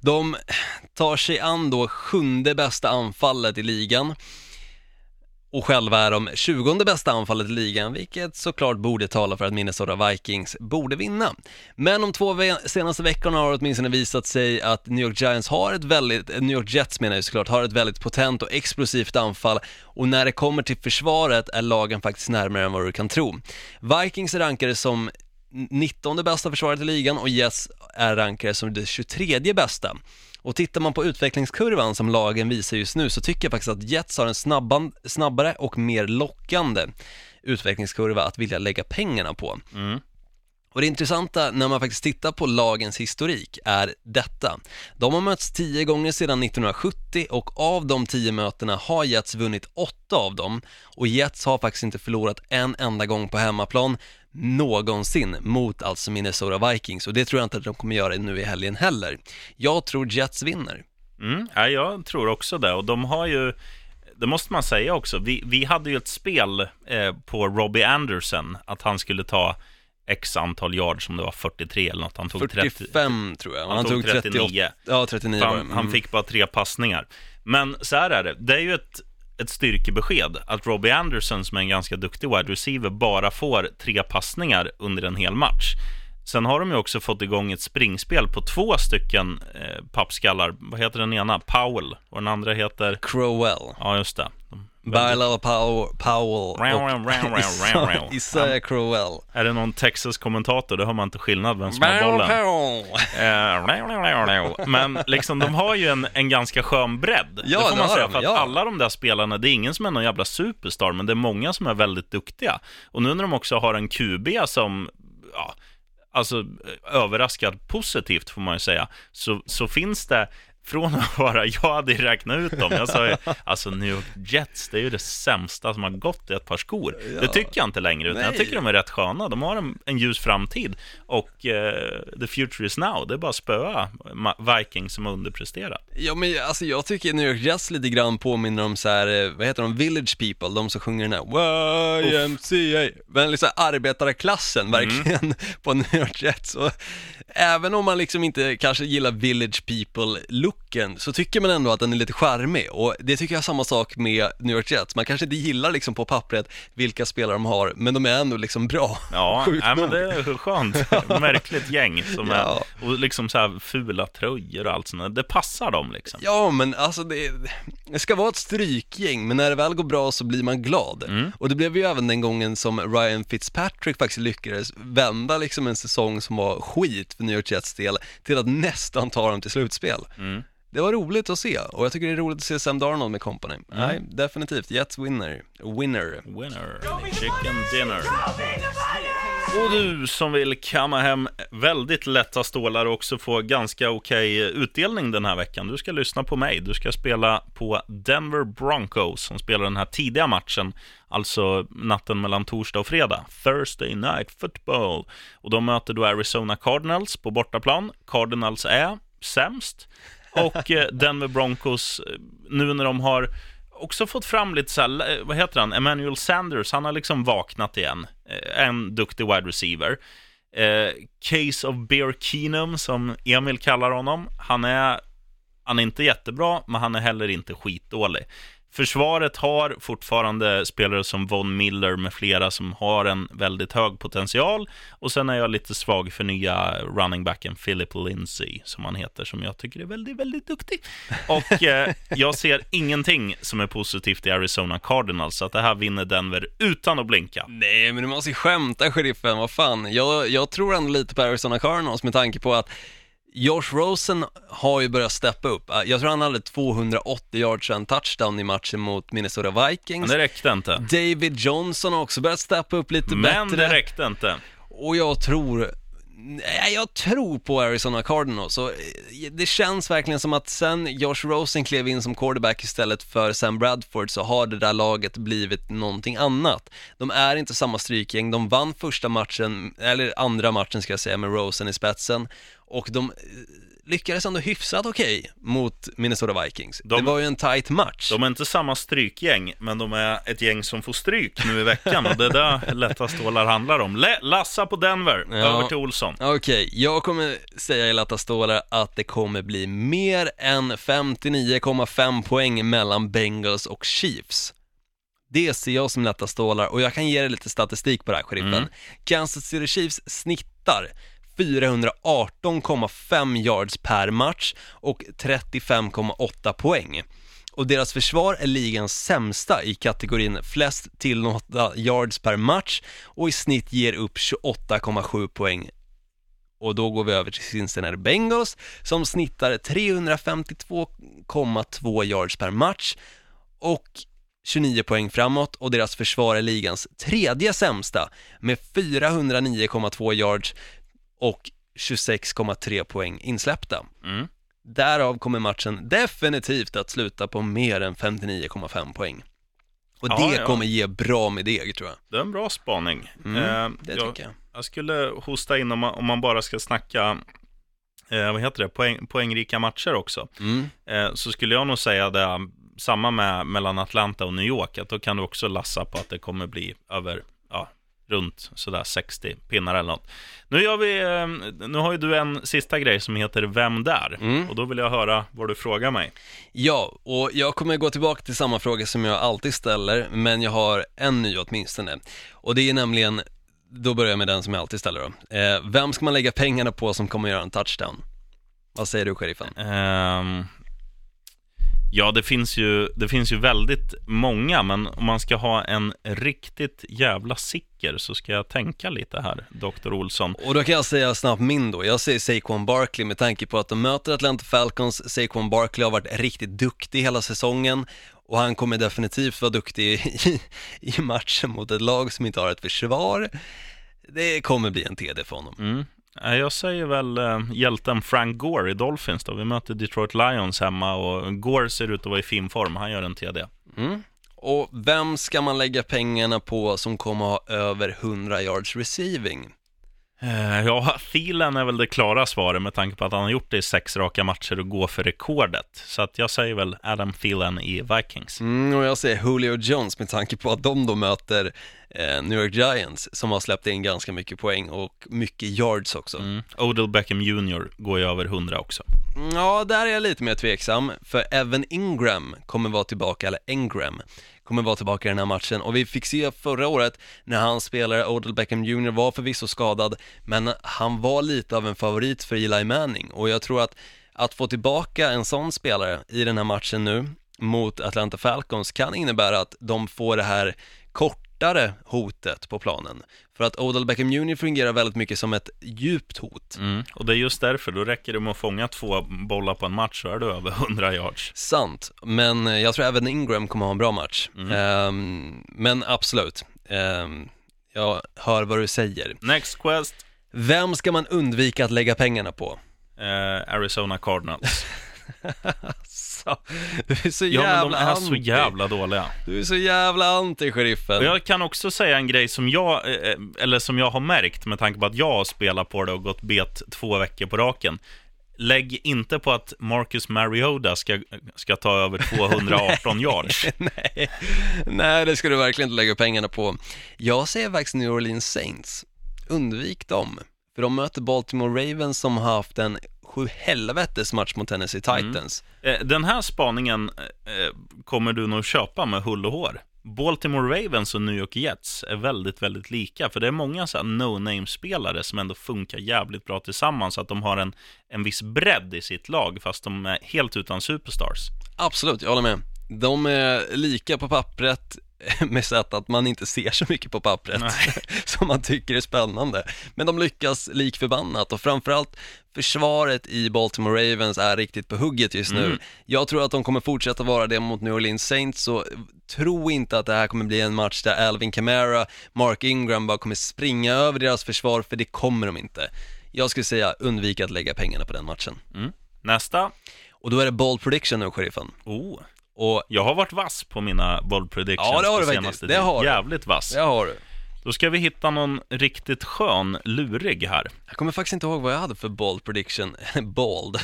De tar sig an då sjunde bästa anfallet i ligan. Och själva är de 20 bästa anfallet i ligan, vilket såklart borde tala för att Minnesota Vikings borde vinna. Men de två ve- senaste veckorna har det åtminstone visat sig att New York Giants har ett väldigt, eh, New York Jets menar jag såklart, har ett väldigt potent och explosivt anfall och när det kommer till försvaret är lagen faktiskt närmare än vad du kan tro. Vikings är rankade som 19 bästa försvaret i ligan och Jets är rankade som det 23 bästa. Och tittar man på utvecklingskurvan som lagen visar just nu så tycker jag faktiskt att Jets har en snabban, snabbare och mer lockande utvecklingskurva att vilja lägga pengarna på. Mm. Och det intressanta när man faktiskt tittar på lagens historik är detta. De har mötts 10 gånger sedan 1970 och av de 10 mötena har Jets vunnit 8 av dem och Jets har faktiskt inte förlorat en enda gång på hemmaplan någonsin mot alltså Minnesota Vikings och det tror jag inte att de kommer göra nu i helgen heller. Jag tror Jets vinner. Mm, ja, jag tror också det. Och de har ju, det måste man säga också, vi, vi hade ju ett spel eh, på Robbie Anderson, att han skulle ta x antal yards, som det var 43 eller något. Han tog 30, 45 tror jag, Han tog 39. Ja, 39 var det. han, han Mm. fick bara tre passningar. Men så här är det, det är ju ett, ett styrkebesked att Robbie Anderson, som är en ganska duktig wide receiver, bara får tre passningar under en hel match. Sen har de ju också fått igång ett springspel på två stycken eh, pappskallar. Vad heter den ena? Powell. Och den andra heter... Crowell. Ja, just det. Barlow Powell, och Isaiah Crowell. Är det någon Texas-kommentator, då har man inte skillnad vem som har bollen. Eh. Men liksom, de har ju en, en ganska skön bredd. Ja, det får det man har säga. de, För att ja. alla de där spelarna, det är ingen som är någon jävla superstar, men det är många som är väldigt duktiga. Och nu när de också har en QB som, ja, alltså eh, överraskat positivt får man ju säga, så, så finns det från att vara, jag hade ju räknat ut dem, jag sa ju, alltså New York Jets, det är ju det sämsta som har gått i ett par skor. Det tycker jag inte längre, utan jag Nej. tycker de är rätt sköna. De har en, en ljus framtid och eh, the future is now. Det är bara att spöa Vikings som har underpresterat. Ja men alltså jag tycker New York Jets lite grann påminner om så här, eh, vad heter de, Village People, de som sjunger den här YMCA, men liksom arbetarklassen verkligen på New York Jets och även om man liksom inte kanske gillar Village People-looken så tycker man ändå att den är lite charmig och det tycker jag är samma sak med New York Jets, man kanske inte gillar liksom på pappret vilka spelare de har, men de är ändå liksom bra. Ja, nej, men det är skönt. Märkligt gäng som Ja. är, och liksom så här fula tröjor och allt sånt. Det passar dem liksom. Ja, men alltså det, det ska vara ett strykgäng, men när det väl går bra så blir man glad. Och det blev ju även den gången som Ryan Fitzpatrick faktiskt lyckades vända liksom en säsong som var skit för New York Jets del till att nästan ta dem till slutspel. Det var roligt att se och jag tycker det är roligt att se Sam Darnold med company. Nej, definitivt. Jets winner. Winner. Winner, chicken dinner. Och du som vill kamma hem väldigt lätta stålar och också få ganska okej utdelning den här veckan. Du ska lyssna på mig. Du ska spela på Denver Broncos som spelar den här tidiga matchen, alltså natten mellan torsdag och fredag. Thursday Night Football. Och då möter du Arizona Cardinals på bortaplan. Cardinals är sämst. Och eh, Denver Broncos, eh, nu när de har också fått fram lite så här, eh, vad heter han, Emmanuel Sanders, han har liksom vaknat igen. En duktig wide receiver. Case of Bear Keenum, som Emil kallar honom, han är, han är inte jättebra, men han är heller inte skitdålig. Försvaret har fortfarande spelare som Von Miller med flera som har en väldigt hög potential. Och sen är jag lite svag för nya running backen Philip Lindsay, som han heter, som jag tycker är väldigt, väldigt duktig. Och eh, jag ser ingenting som är positivt i Arizona Cardinals, så att det här vinner Denver utan att blinka. Nej, men du måste ju skämta, sheriffen, vad fan. Jag, jag tror ändå lite på Arizona Cardinals med tanke på att Josh Rosen har ju börjat steppa upp. Jag tror han hade 280 yards och en touchdown i matchen mot Minnesota Men Vikings. det räckte inte. David Johnson har också börjat steppa upp lite Men bättre. det räckte inte. Och jag tror, nej, jag tror på Arizona Cardinals. Och eh, det känns verkligen som att sen Josh Rosen klev in som quarterback istället för Sam Bradford så har det där laget blivit någonting annat. De är inte samma strykgäng, de vann första matchen, eller andra matchen ska jag säga, med Rosen i spetsen. Och de eh, lyckades ändå hyfsat okej mot Minnesota Vikings. De- det var ju en tight match. De är inte samma strykgäng, men de är ett gäng som får stryk nu i veckan. Och det är där lätta stålar handlar om. Le- Lassa på Denver, Ja. över till Olsson. Okej, jag kommer säga i lätta stålar att det kommer bli mer än 59,5 poäng mellan Bengals och Chiefs. Det ser jag som lätta stålar och jag kan ge dig lite statistik på det här, sheriffen. Mm. Kansas City Chiefs snittar 418,5 yards per match och 35,8 poäng. Och deras försvar är ligans sämsta i kategorin flest tillåtna yards per match och i snitt ger upp 28,7 poäng och då går vi över till Cincinnati Bengals som snittar 352,2 yards per match och 29 poäng framåt och deras försvar är ligans tredje sämsta med 409,2 yards och 26,3 poäng insläppta. Mm. Därav kommer matchen definitivt att sluta på mer än 59,5 poäng. Och Ja, det ja. kommer ge bra med deg tror jag. Det är en bra spaning. Mm, Eh, det jag, tycker jag. jag skulle hosta in om man, om man bara ska snacka eh, vad heter det, Poäng, poängrika matcher också. Mm. Eh, så skulle jag nog säga det, samma med mellan Atlanta och New York, att då kan du också lassa på att det kommer bli över, ja, runt sådär 60 pinnar eller något. Nu gör vi, eh, nu har ju du en sista grej som heter Vem där? Mm. Och då vill jag höra vad du frågar mig. Ja, och jag kommer gå tillbaka till samma fråga som jag alltid ställer, men jag har en ny åtminstone. Och det är nämligen, då börjar jag med den som jag alltid ställer då. Eh, vem ska man lägga pengarna på som kommer göra en touchdown? Vad säger du, sheriffen? Ehm, ja, det finns, ju, det finns ju väldigt många, men om man ska ha en riktigt jävla sicker så ska jag tänka lite här, Dr. Olsson. Och då kan jag säga snabbt min då, jag säger Saquon Barkley med tanke på att de möter Atlanta Falcons, Saquon Barkley har varit riktigt duktig hela säsongen och han kommer definitivt vara duktig i, i matchen mot ett lag som inte har ett försvar. Det kommer bli en TD för honom. Mm. Eh, jag säger väl eh, hjälten Frank Gore i Dolphins då. Vi möter Detroit Lions hemma och Gore ser ut att vara i fin form. Han gör en TD. Mm. Och vem ska man lägga pengarna på som kommer ha över 100 yards receiving? Eh, ja, Thielen är väl det klara svaret med tanke på att han har gjort det i sex raka matcher och går för rekordet. Så att jag säger väl Adam Thielen i Vikings. Mm, och jag säger Julio Jones med tanke på att de då möter eh, New York Giants som har släppt in ganska mycket poäng och mycket yards också. Mm. Odell Beckham Jr. går ju över 100 också. Ja, där är jag lite mer tveksam, för Evan Ingram kommer vara tillbaka, eller Engram, kommer vara tillbaka i den här matchen. Och vi fick se förra året när han spelare Odell Beckham Jr var förvisso skadad, men han var lite av en favorit för Eli Manning. Och jag tror att att få tillbaka en sån spelare i den här matchen nu mot Atlanta Falcons kan innebära att de får det här kort kortare hotet på planen. För att Odell Beckham Jr fungerar väldigt mycket som ett djupt hot. Mm. Och det är just därför, då räcker det med att fånga två bollar på en match så är du över 100 yards. Sant, men eh, jag tror även Ingram kommer ha en bra match. Ehm, men absolut, Ehm, Jag hör vad du säger. Next quest, Vem ska man undvika att lägga pengarna på? eh, Arizona Cardinals. Så, du är så Ja, men jävla de är anti. så jävla dåliga. Du är så jävla anti, sheriffen. Och jag kan också säga en grej som jag, eh, eller som jag har märkt med tanke på att jag har spelat på det och gått bet två veckor på raken. Lägg inte på att Marcus Mariota ska, ska ta över 218 yards. Nej. Nej, det ska du verkligen inte lägga pengarna på. Jag säger faktiskt New Orleans Saints. Undvik dem. För de möter Baltimore Ravens som har haft en sju helvetes match mot Tennessee Titans. Eh, Den här spaningen eh, kommer du nog köpa med hull och hår. Baltimore Ravens och New York Jets är väldigt, väldigt lika. För det är många så här no-name-spelare som ändå funkar jävligt bra tillsammans. Så att de har en, en viss bredd i sitt lag, fast de är helt utan superstars. Absolut, jag håller med. De är lika på pappret med sätt att man inte ser så mycket på pappret som man tycker är spännande. Men de lyckas lik förbannat och framförallt försvaret i Baltimore Ravens är riktigt på hugget just nu. Mm. Jag tror att de kommer fortsätta vara det mot New Orleans Saints så tro inte att det här kommer bli en match där Alvin Kamara, Mark Ingram bara kommer springa över deras försvar för det kommer de inte. Jag skulle säga undvik att lägga pengarna på den matchen. Nästa. Och då är det bold prediction nu, sheriffen. Oh. Och Jag har varit vass på mina bold predictions Ja, det har du senaste. Det har du. Jävligt vass. det har du. Då ska vi hitta någon riktigt skön lurig här. Jag kommer faktiskt inte ihåg vad jag hade för bold prediction, bold.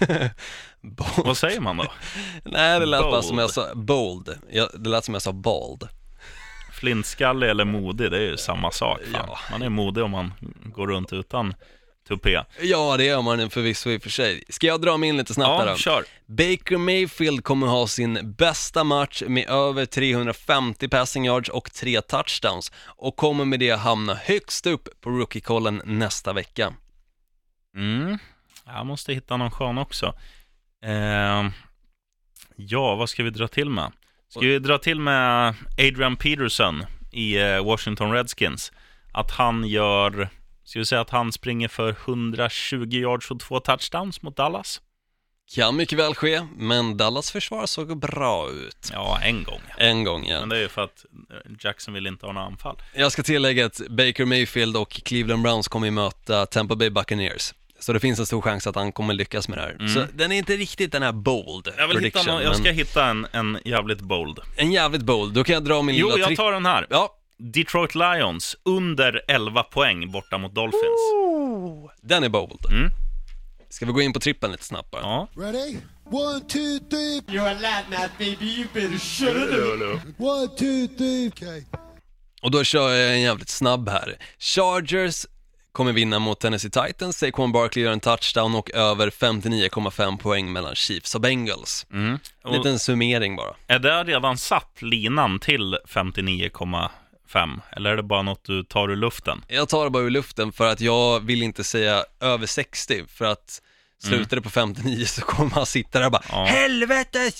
bold. Vad säger man då? Nej, det lät bara Bold. som jag sa, bold. Ja, det lät som jag sa bald. Flintskallig eller modig, det är ju samma sak. Fan. Ja. Man är modig om man går runt utan tupé. Ja, det gör man förvisso i och för sig. Ska jag dra mig in lite snabbt här Ja, då? kör. Baker Mayfield kommer ha sin bästa match med över 350 passing yards och tre touchdowns och kommer med det hamna högst upp på rookie-kollen nästa vecka. Mm. Jag måste hitta någon skön också. Eh, ja, vad ska vi dra till med? Ska vi dra till med Adrian Peterson i eh, Washington Redskins? Att han gör, ska vi säga att han springer för 120 yards och två touchdowns mot Dallas? Kan mycket väl ske, men Dallas försvar såg bra ut. Ja, en gång. En gång, ja. Men det är ju för att eh, Jackson vill inte ha några anfall. Jag ska tillägga att Baker Mayfield och Cleveland Browns kommer ju möta Tampa Bay Buccaneers. Så det finns en stor chans att han kommer lyckas med det här. Så den är inte riktigt den här bold Mm. Jag, vill hitta någon, jag ska men hitta en, en jävligt bold. en jävligt bold. Då kan jag dra min Jo, lilla jag trick. tar den här. Ja, Detroit Lions under 11 poäng borta mot Dolphins. den är bold. Mm. Ska vi gå in på trippen lite snabbt bara? Ja. Ready? One, two, three. You're a Latin baby, you better shut it up. One, two, three. Okay. Och då kör jag en jävligt snabb här. Chargers kommer vinna mot Tennessee Titans, Saquon Barkley gör en touchdown och över 59,5 poäng mellan Chiefs och Bengals. En Mm. Och liten summering bara. är det redan satt linan till 59,5? Eller är det bara något du tar ur luften? Jag tar det bara ur luften för att jag vill inte säga över 60 för att slutar det på 59 så kommer man sitta där och bara Ja. Helvete!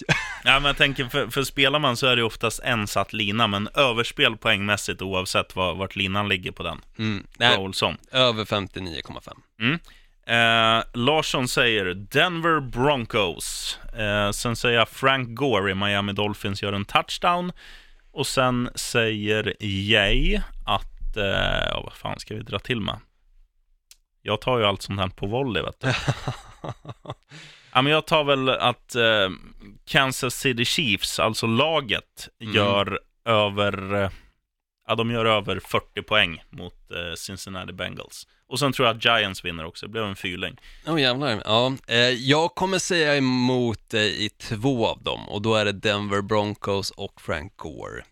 Ja, men jag tänker, för, för spelar man så är det oftast en satt lina, men överspel poängmässigt oavsett var, vart linan ligger på den. Mm, nej, Olsson. över 59,5. Eh, Larsson säger Denver Broncos. Eh, sen säger jag Frank Gore i Miami Dolphins gör en touchdown. Och sen säger Jay att, eh, ja, vad fan ska vi dra till med? Jag tar ju allt sånt här på volley, vet du. ja, men jag tar väl att eh, Kansas City Chiefs, alltså laget, gör över, eh, ja, de gör över 40 poäng mot eh, Cincinnati Bengals. Och sen tror jag att Giants vinner också, det blev en fyrling. Åh oh, jävlar, ja. Eh, jag kommer säga emot dig i två av dem och då är det Denver Broncos och Frank Gore.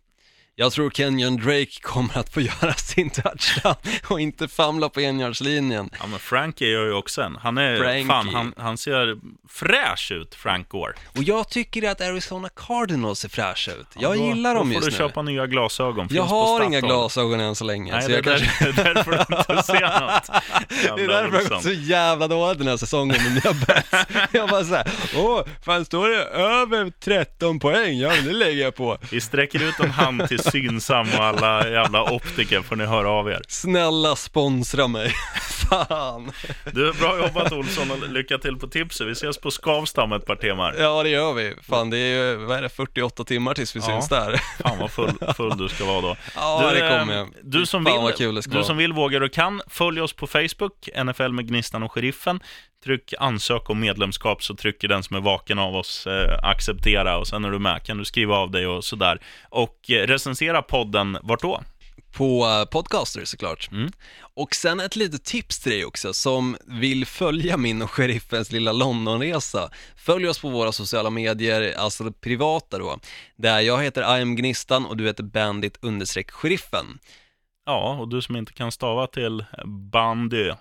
Jag tror Kenyon Drake kommer att få göra sin touchdown och inte famla på enjardslinjen. Ja, men Frankie gör ju också en. Han är, Frankie. fan, han, han ser fräsch ut, Frank Gore. Och jag tycker att Arizona Cardinals ser fräscha ut. Ja, Jag då, gillar dem Då får just du nu. köpa nya glasögon. Jag Finns på har inga glasögon än så länge. Nej, så det är jag kanske... där, det är därför du inte ser något. Det är därför jag Olsson. gått så jävla dåligt den här säsongen med mina bets. Jag bara såhär, åh, fan står det över 13 poäng? Ja, men det lägger jag på. Vi sträcker ut en hand till Synsam och alla jävla optiker får ni höra av er. Snälla sponsra mig. Fan. Du, bra jobbat Olsson och lycka till på tipset. Vi ses på Skavsta om ett par timmar. Ja, det gör vi. Fan, det är ju, vad är det, 48 timmar tills vi Ja. syns där. Fan vad full, full du ska vara då. Ja, det eh, kommer jag. Du som, Fan, vill, det du vara. som vill, vågar och kan, följ oss på Facebook, NFL med Gnistan och Sheriffen. Tryck ansök om medlemskap så trycker den som är vaken av oss eh, acceptera och sen är du med kan du skriva av dig och sådär. Och eh, recensera podden, vart då? På eh, Podcaster såklart. Mm. Och sen ett litet tips till dig också som vill följa min och sheriffens lilla Londonresa. Följ oss på våra sociala medier, alltså privata då. Där jag heter I am Gnistan och du heter Bandit understreck sheriffen. Ja, och du som inte kan stava till bandy, eh,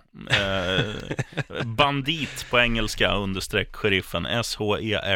bandit på engelska, understreck sheriffen, S-H-E-R-I-F-F-E-N,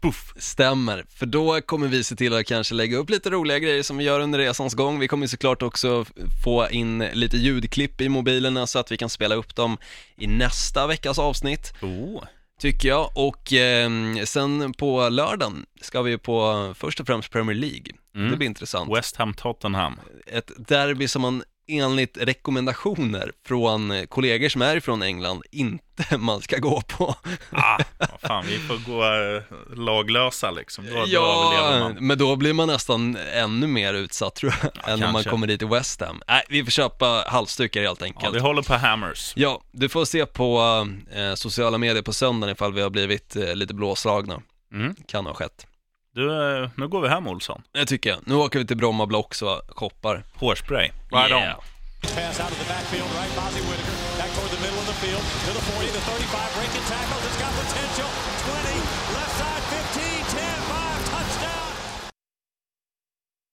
puff. Stämmer, för då kommer vi se till att kanske lägga upp lite roliga grejer som vi gör under resans gång. Vi kommer såklart också få in lite ljudklipp i mobilerna så att vi kan spela upp dem i nästa veckas avsnitt. Oh. Tycker jag. Och eh, sen på lördagen ska vi på först och främst Premier League. Mm. Det blir intressant. West Ham Tottenham. Ett derby som man enligt rekommendationer från kollegor som är ifrån England inte man ska gå på. Ah, vad fan, vi får gå eh, laglösa liksom. Då, då Ja, man. men då blir man nästan ännu mer utsatt tror jag, än när man kanske. kommer dit i West Ham. Nej, vi får köpa halsdukar helt Ja, enkelt. vi håller på Hammers. Ja, du får se på eh, sociala medier på söndagen ifall vi har blivit eh, lite blåslagna. Mm. Kan ha skett. Du, eh, nu går vi hem Olsson. Det tycker jag. Nu åker vi till Bromma Blocks och shoppar. Hårspray. Right on. Yeah. Pass out of the backfield, right? Bozzy Whitaker back toward the middle of the field to the 40, the 35, breaking tackles. It's got potential. 20,